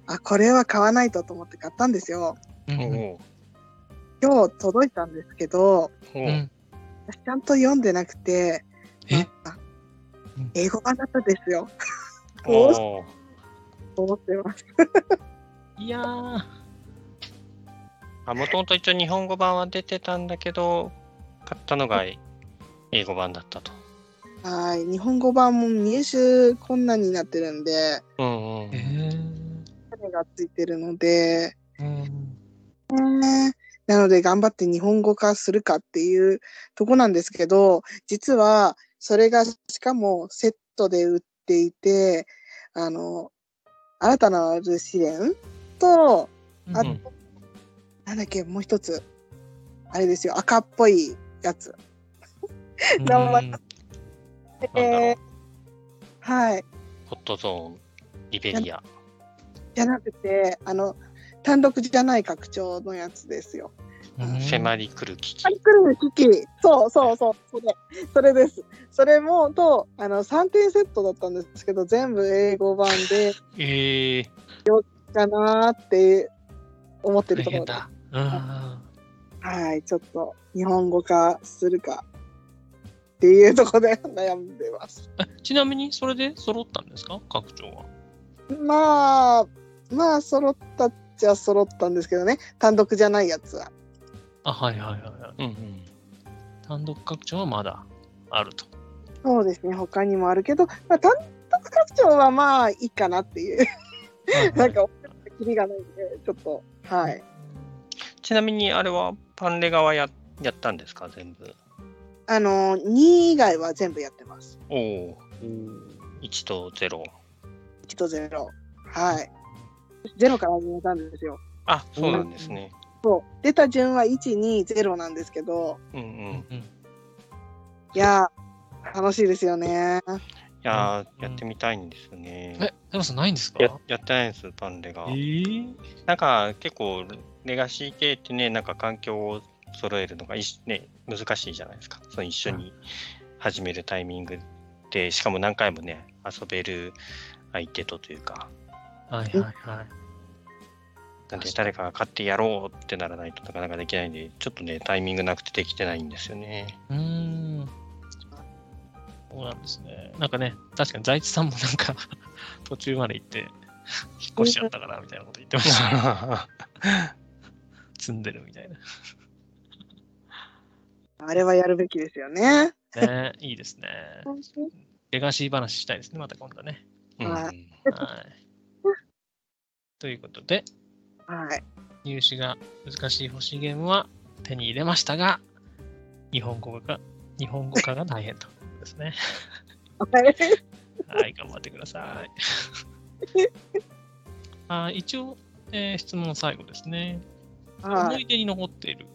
あ、これは買わないとと思って買ったんですよ。うん今日届いたんですけど、おうん私ちゃんと読んでなくて、英語版だったんですよ。思ってます？いやー、あ、もともと一応日本語版は出てたんだけど、買ったのが英語版だったと。はい。日本語版も入手困難になってるんで、うんうん。え種がついてるので、ー、うんねなので頑張って日本語化するかっていうとこなんですけど、実はそれがしかもセットで売っていて、あの、新たなる試練と、あうんなんだっけ、もう一つ。あれですよ、赤っぽいやつ。名前えーう。はい。ホットゾーン、リベリア。じゃなくて、あの、単独じゃない拡張のやつですよ。うん迫り来る危機あ。来る機器。そうそうそう、それ。それです。それも、と、あの、3点セットだったんですけど、全部英語版で、えー、かなーって思ってるところでだ。うんはい、ちょっと日本語化するかっていうところで悩んでます。え [laughs] ちなみに、それで揃ったんですか？拡張は。まあ、まあ、揃ったっちゃ揃ったんですけどね、単独じゃないやつは。あ、はいはいはいはい。うんうん。単独拡張はまだあると。そうですね、他にもあるけど、まあ、単独拡張はまあいいかなっていう、なんか、キリがないんで、ちょっと、はい。ちなみにあれはパンレガはややったんですか？全部。あの、2以外は全部やってます。おお。1と0。1と0。はい。0から始めたんですよ。あ、そうなんですね。そう。出た順は1、2、0なんですけど、うんうん。いやー、楽しいですよね。いやー、うんやってみたいんですよね。え、でもないんですか？ややってないんです、パンレガえ。ー、なんか結構、レガシー系ってね、なんか環境を揃えるのがいし、ね、難しいじゃないですか。その一緒に始めるタイミングで、しかも何回もね、遊べる相手とというか、はいはいはい。なんで誰かが買ってやろうってならないとなかなかできないんで、ちょっとね、タイミングなくてできてないんですよね。うーん。そうなんですね。なんかね、確かに財津さんもなんか [laughs] 途中まで行って、引っ越しちゃったからみたいなこと言ってました。[laughs] 積んでるみたいあれはやるべきですよね。な。ね、いいですね。レガシー話したいですね、また今度はね。うんははい。ということで、はい。入手が難しい欲しいゲームは手に入れましたが、日本語が、日本語化が大変とですね。はい、頑張ってください。[laughs] あ一応、えー質問最後ですね。思はい。い出に残っている、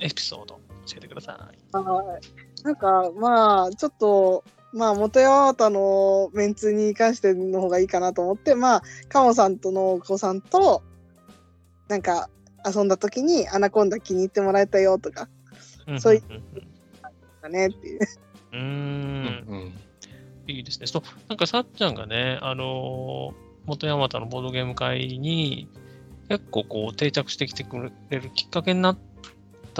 エピソード教えてください。はい。なんか、まあ、ちょっと、まあ、元八幡のメンツに関しての方がいいかなと思って、まあ、カモさんとのお子さんと、なんか、遊んだ時にアナコンダ気に入ってもらえたよとか、そういううんうんかねっていう。うんうーうんん。いいですね。そう、なんかさっちゃんがね、あのー元山田のボードゲーム会に結構こう定着してきてくれるきっかけになっ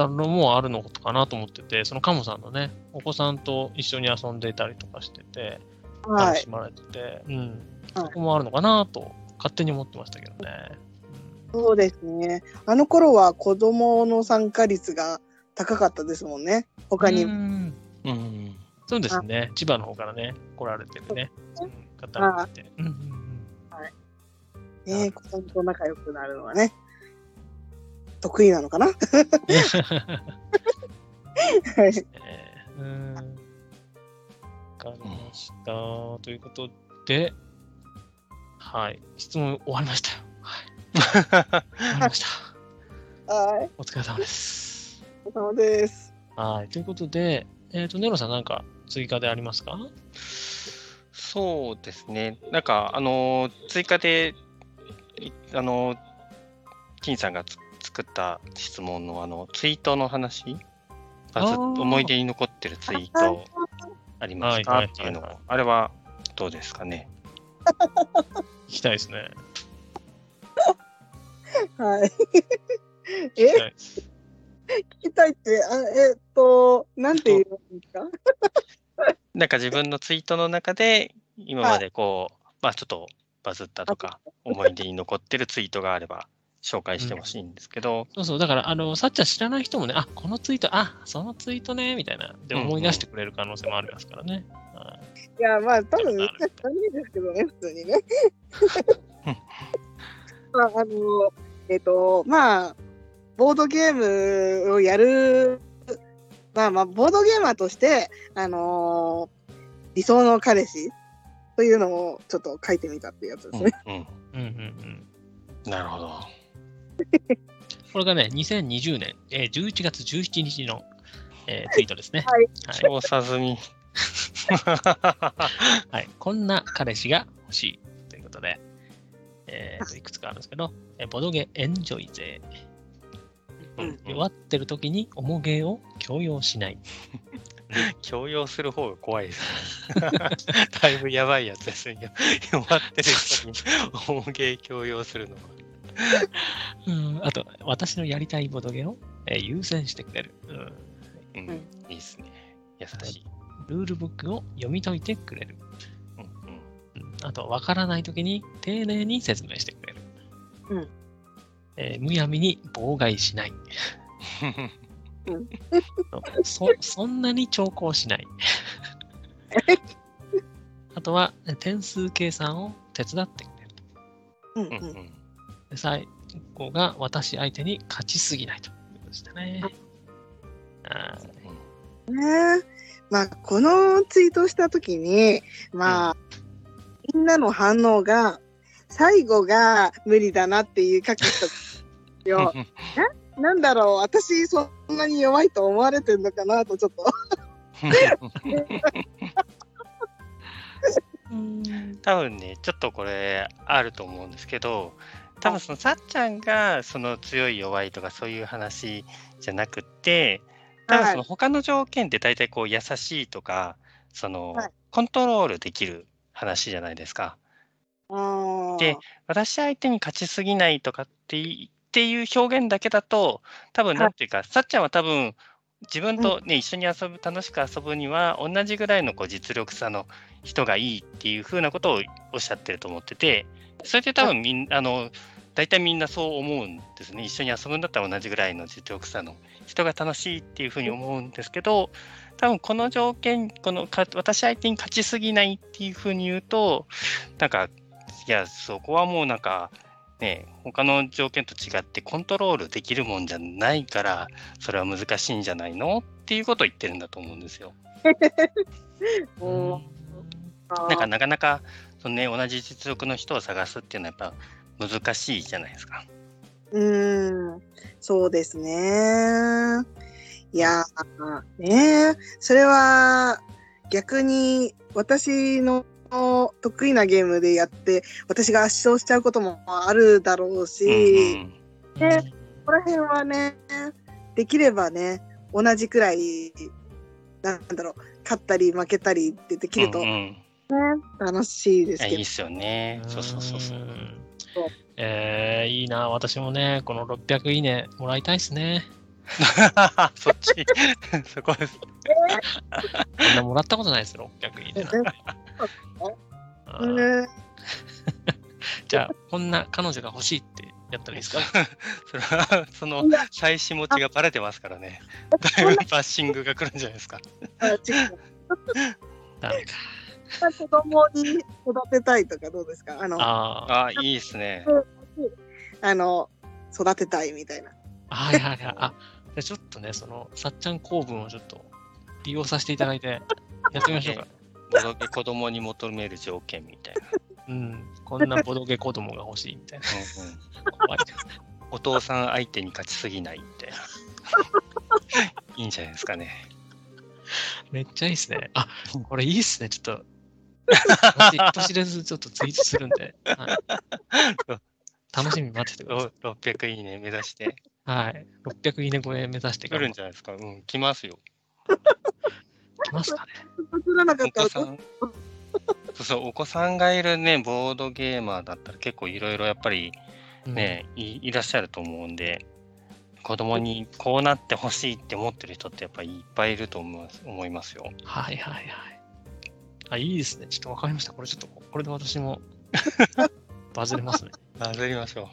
たのもあるのかなと思ってて、そのカモさんのね、お子さんと一緒に遊んでいたりとかしてて、はい楽し。まれてて、うん、はいそこもあるのかなと勝手に思ってましたけどね。そうですね。あの頃は子供の参加率が高かったですもんね。他にう。んうん。そうですね。千葉の方からね、来られてるね、うん方がいて。うんうんうんね、子供と仲良くなるのはね、得意なのかな？はい。えーうん。わかりました。ということで、はい。質問終わりましたよ。はい。終わりました。はい。お疲れ様です。お疲れ様です。はい。ということで、えっ、と、ネロさんなんか追加でありますか？そうですね。なんか、あのー追加で、いあのー金さんがつ作った質問のあのツイートの話？あずっと思い出に残ってるツイートありますかはいはいはいはいっていうのを、あれはどうですかね？[laughs] 聞きたいですね。[laughs] はい。聞きえ？聞きたいって、あえっと、なんて言うんですか？[laughs] なんか自分のツイートの中で、今までこう、まあちょっとバズったとか、思い出に残ってるツイートがあれば紹介してほしいんですけど、そうそう。だから、あの、さっちゃん知らない人もね、あ、このツイート、あ、そのツイートね、みたいな。で、思い出してくれる可能性もありますからね。はいいや、まあ、多分みんな知らないですけどね、普通にね。[laughs] まあ、あの、えっ、と、まあ、ボードゲームをやる、まあまあ、ボードゲーマーとして、あのー理想の彼氏というのをちょっと書いてみたっていうやつですね。うん、うんうんうん。うん、なるほど。これがね、2020年、えー11月17日の、えーツイートですね。[laughs] はいはい調査済み。[laughs] はい。こんな彼氏が欲しいということで、えーといくつかあるんですけど、えーボドゲエンジョイ勢。うん弱ってる時に重げを強要しない。[laughs] 強要する方が怖いですね。だいぶやばいやつですね。弱ってる人に大芸強要するのは。うん、あと、私のやりたいボドゲを、えー優先してくれる、うん。うん、うんいいですね。優しい。ルールブックを読み解いてくれる。うんうんあと、わからない時に丁寧に説明してくれる。うんえーむやみに妨害しない。うん、[laughs] そそんなに長考しない。[laughs] あとは、点数計算を手伝ってくれる。うんうんうんで最後が私相手に勝ちすぎないということでしたね。あーねまあ、このツイートしたときに、まあ、みんなの反応が、最後が無理だなっていう書く人よ。[laughs] なんだろう、私そんなに弱いと思われてるのかなとちょっと。[laughs] 多分ね、ちょっとこれあると思うんですけど、多分そのさっちゃんがその強い弱いとかそういう話じゃなくって、多分その他の条件って大体こう優しいとか、そのはい。コントロールできる話じゃないですか。あで私相手に勝ちすぎないとかっていっていう表現だけだと、多分はい。なんていうか、さっちゃんは多分自分とね、一緒に遊ぶ、楽しく遊ぶには、同じぐらいのこう実力差の人がいいっていうふうなことをおっしゃってると思ってて、それで多分みんな、あの、大体みんなそう思うんですね。一緒に遊ぶんだったら同じぐらいの実力差の人が楽しいっていうふうに思うんですけど、多分この条件、このか私相手に勝ちすぎないっていうふうに言うと、なんか、いや、そこはもうなんか、ね、他の条件と違ってコントロールできるもんじゃないから、それは難しいんじゃないのっていうことを言ってるんだと思うんですよ。[laughs] なんかなかなかその、ね、同じ実力の人を探すっていうのはやっぱ難しいじゃないですか。うーん、そうですね。いやー、ねそれは逆に私の得意なゲームでやって、私が圧勝しちゃうこともあるだろうし、うんうんねここら辺はね、できればね、同じくらい、なんだろう、勝ったり負けたりってできるとうんね、うん楽しいですけどいいっ。すよね。そうそうそうそう。えー、いいな。私もね、この600いいねもらいたいですね。[laughs] そっち、[laughs] そこです。こんなもらったことないですよ、600いいね [laughs] じゃあ、こんな彼女が欲しいってやったらいいですか？それは、その妻子持ちがバレてますからね。だいぶバッシングが来るんじゃないですか。あ違うダメか。子供に育てたいとかどうですか？あの、ああああ、いいですね。の、育てたいみたいな。あ、はいはいはい。あ、じゃあちょっとね、その、さっちゃん公文をちょっと利用させていただいて、やってみましょうか。[laughs] ボドゲ子供に求める条件みたいな。うん、こんなボドゲ子供が欲しいみたいな。うんうん怖いなお父さん相手に勝ちすぎないみたいな。[laughs] いいんじゃないですかね。めっちゃいいっすね。あ、これいいっすね。ちょっと、私人知れずちょっとツイートするんで、はい、楽しみに待っててください。ろ600いいね目指して。はい。600いいね超え目指して来るんじじゃないですか。うん、来ますよ。ゃ来ますかね。作らなかおった。ら子さん。そうそう、お子さんがいるね、ボードゲーマーだった。ら結構いろいろやっぱりうんね、いいらっしゃると思うんで、子供にこうなってほしいって思ってる人ってやっぱりいっぱいいると思います思いますよ。はいはいはい。あ、いいですね。ちょっとわかりました。これちょっと、これで私も [laughs] バズれますね。バズりましょう。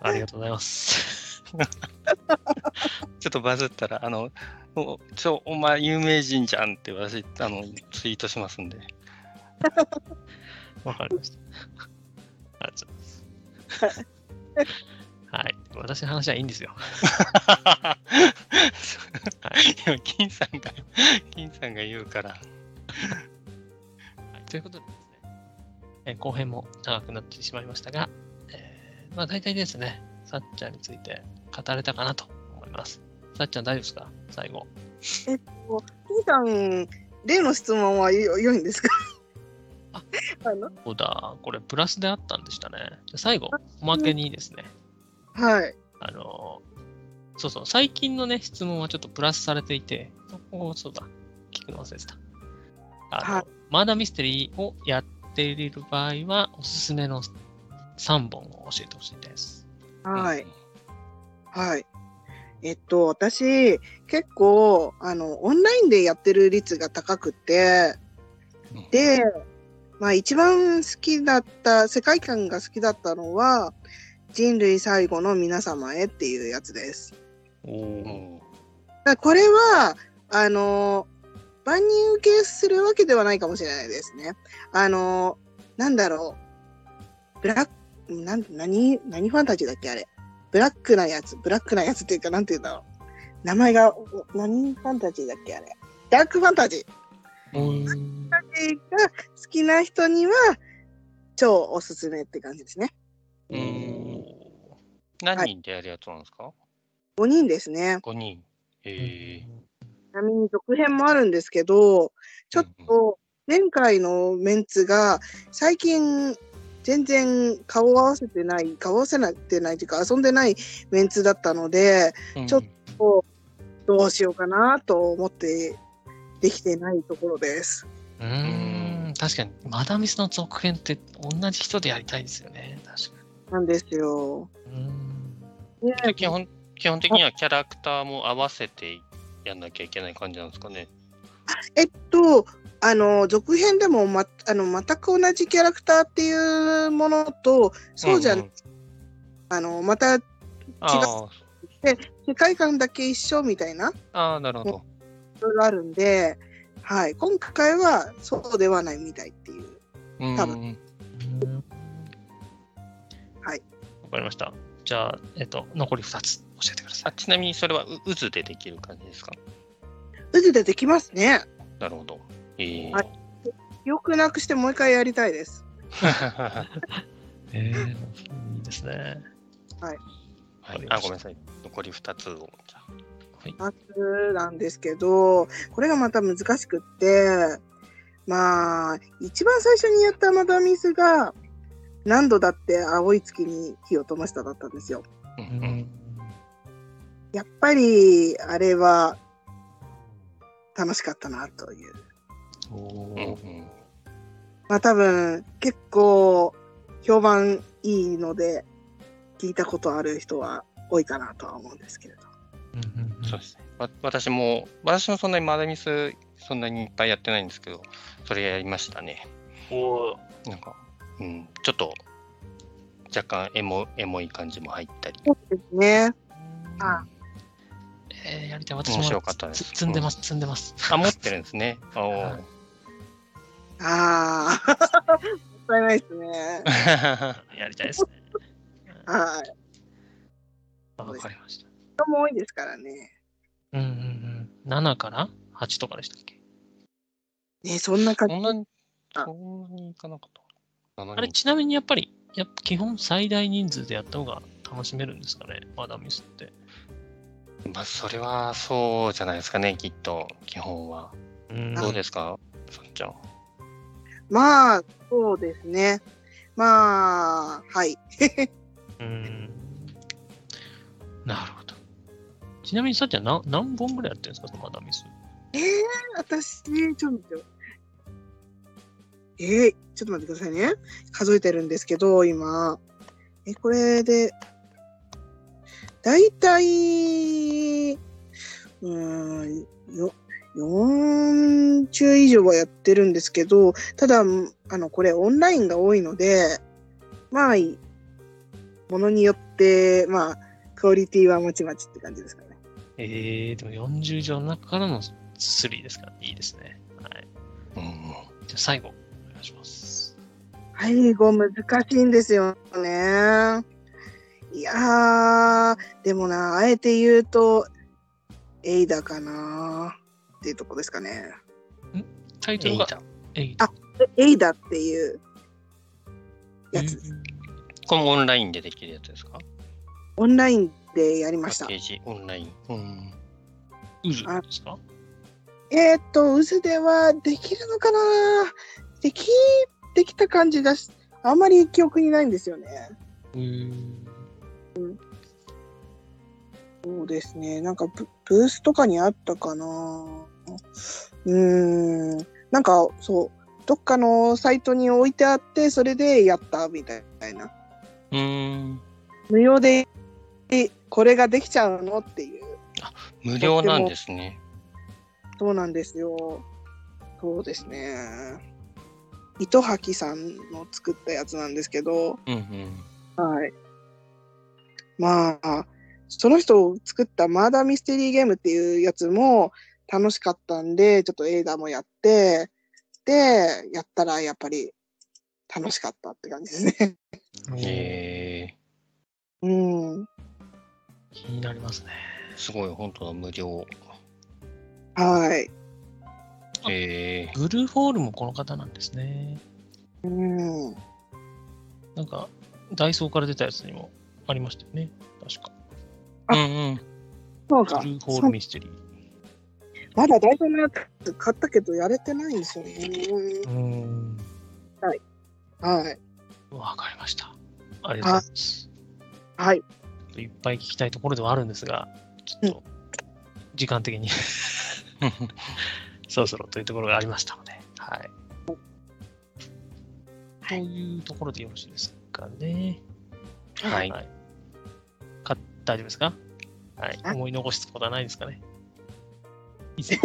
ありがとうございます。[laughs] ちょっとバズったら、あの、おちょ、お前有名人じゃんって私、あの、ツイートしますんで。[laughs] わかりました。ありがとうございます。はい。私の話はいいんですよ。今、金さんが、金さんが言うから。はい、ということでですね、えー後編も長くなってしまいましたが、えーまあ大体ですね、さっちゃんについて語れたかなと思います。さっちゃん大丈夫ですか？最後。金さん、例の質問はよ良いんですか？あ [laughs] そうだ、これプラスであったんでしたね。最後、おまけにですね、はい。あのーそうそう、最近のね、質問はちょっとプラスされていて、そこをそうだ、聞くの忘れてた。あの、はいマーダーミステリーをやっている場合は、おすすめの3本を教えてほしいです。はい。はい。えっと、私、結構、あの、オンラインでやってる率が高くて、うん、で、まあ一番好きだった、世界観が好きだったのは、人類最後の皆様へっていうやつです。おこれは、あの、万人受けするわけではないかもしれないですね。あの、なんだろう。ブラック、なん、何、何ファンタジーだっけあれ。ブラックなやつ、ブラックなやつっていうか、なんていうんだろう。名前が、お何ファンタジーだっけあれ。ダークファンタジー。おーファンタジーが好きな人には、超おすすめって感じですね。うーん何人でやるやつなんですか、5人ですね。?5 人。へえちなみに続編もあるんですけど、ちょっと前回のメンツが最近全然顔を合わせてない、顔を合わせてないというか遊んでないメンツだったので、うんちょっとどうしようかなと思ってできてないところです。うーん、確かに、マダミスの続編って同じ人でやりたいですよね。確かなんですよ。に。うーん。基本基本的にはキャラクターも合わせてやんなきゃいけない感じなんですかね。えっと、あの、続編でも、ま、あの、全く同じキャラクターっていうものと、そうじゃん、んんあの、またあ世界観だけ一緒みたいな、あなるほど。いろいろあるんで、はい、今回はそうではないみたいっていう。うん多はい。はい。わかりました。じゃあ、えっと、残り2つ教えてくださあちなみにそれはう渦でできる感じですか？渦でできますね。なるほど。ええはい記憶なくしてもう一回やりたいです。い。[laughs] えー、[laughs] いいですね。はい、あ、ごめんなさい。残り2つを。じゃあ夏なんですけど、これがまた難しくって、まあ、一番最初にやったマダミスが、何度だって青い月に火を灯しただったんですよ。うんううんん。やっぱり、あれは楽しかったなという。まあ多分結構評判いいので聞いたことある人は多いかなとは思うんですけれど。うんうんうんそうですね。わ私も、私もそんなにマダミス、そんなにいっぱいやってないんですけど、それやりましたね。おーなんか、うん、ちょっと、若干エモエモい感じも入ったり。そうですね。あえー、やりたい。私も面白かったですつ積んでます、積んでます。あ、持ってるんですね。[laughs] おはーいああ、もったいないですね。[laughs] やりたいですね。はい。わかりました。人も多いですからね。うんうんうん。7から8とかでしたっけ？ねそんな感じそん。なそんなにいかなかった。あれ、ちなみにやっぱり、やっぱ基本最大人数でやった方が楽しめるんですかね、マダミスって。まあ、それはそうじゃないですかね、きっと、基本は。うんどうですか、さっちゃん。まあ、そうですね。まあ、はい。[laughs] うん。なるほど。ちなみにさっちゃん何何本ぐらいやってるんですか、そのマダミス？ええ私、ちょっと待ってよ。えー、ちょっと待ってくださいね。数えてるんですけど、今。え、これで、だいたい、うーん、よ、40以上はやってるんですけど、ただ、あの、これオンラインが多いので、まあ、いものによって、まあ、クオリティはまちまちって感じですかね。えー、でも40以上の中からの3ですから、いいですね。はい。うんうん。じゃあ最後、お願いします。最後難しいんですよね。いやー、でもな、あえて言うと、エイダかなっていうとこですかね。タイトルが、エイあエイダっていうやつ、これもオンラインでできるやつですか？オンラインでやりましたパッケ。ージ、オンライン。うん。ウズですか？えーっと、渦ではできるのかな？でき、できた感じがし、あんまり記憶にないんですよね。うーん。そうですね。なんかブ、ブースとかにあったかなうーん。なんか、そう、どっかのサイトに置いてあって、それでやったみたいな。うーん。無料で、えこれができちゃうのっていう。無料なんですね。そうなんですよ。そうですね。糸吐さんの作ったやつなんですけど、うんうん。はい。まあ、その人を作ったマーダーミステリーゲームっていうやつも楽しかったんで、ちょっと映画もやって、で、やったらやっぱり楽しかったって感じですね。えうん。気になりますね。ー、すごい、本当だ、無料。はい。えブルーホールもこの方なんですね。うん。なんか、ダイソーから出たやつにもありましたよね。確か。ー、うんうん。ブそうか。ルーホールミステリー。まだ大事のやつ買ったけどやれてないんですよね。うーん。はい。わかりました。ありがとうございます。はい。いっぱい聞きたいところではあるんですが、ちょっと、時間的に [laughs] そろそろというところがありましたので、はい。というところでよろしいですかね。はい。はい。か大丈夫ですか？はい。あ思い残すことはないですかね？以 [laughs] 前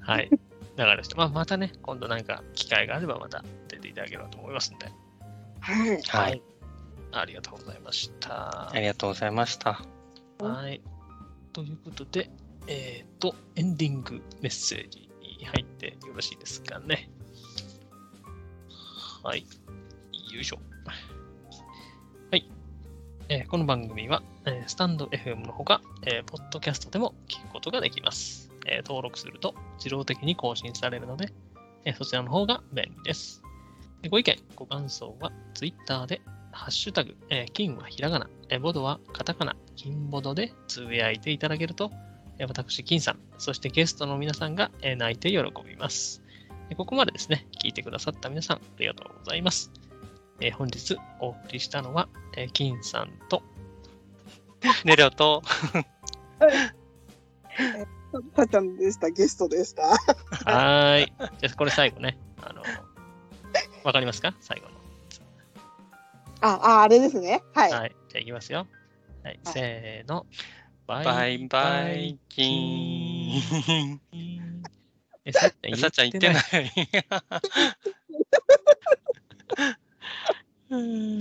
はい。わかりました。まあ、またね、今度何か機会があればまた出ていただければと思いますので。はい。はい。ありがとうございました。ありがとうございました。はい。ということで、えっ、と、エンディングメッセージに入ってよろしいですかね？はい。よいしょ。えーこの番組は、えースタンド FM のほか、えーポッドキャストでも聞くことができます。え登録すると自動的に更新されるので、えそちらの方が便利です。でご意見、ご感想は Twitter でハッシュタグ、え金はひらがな、えボドはカタカナ、金ボドでつぶやいていただけると、え私、金さん、そしてゲストの皆さんが、え泣いて喜びます。ここまでですね、聞いてくださった皆さん、ありがとうございます。えー本日お送りしたのは、えー金さんと、[laughs] ネロと、たっちゃんでした、ゲストでした。はーい。じゃあ、これ最後ね。あの、わかりますか最後の。あ、あ、あれですね。はい。はい。じゃあ、い。きますよ。はい。はい。せーの。バイバイキーン。え、さっちゃんさっちゃん言ってない。Hmm.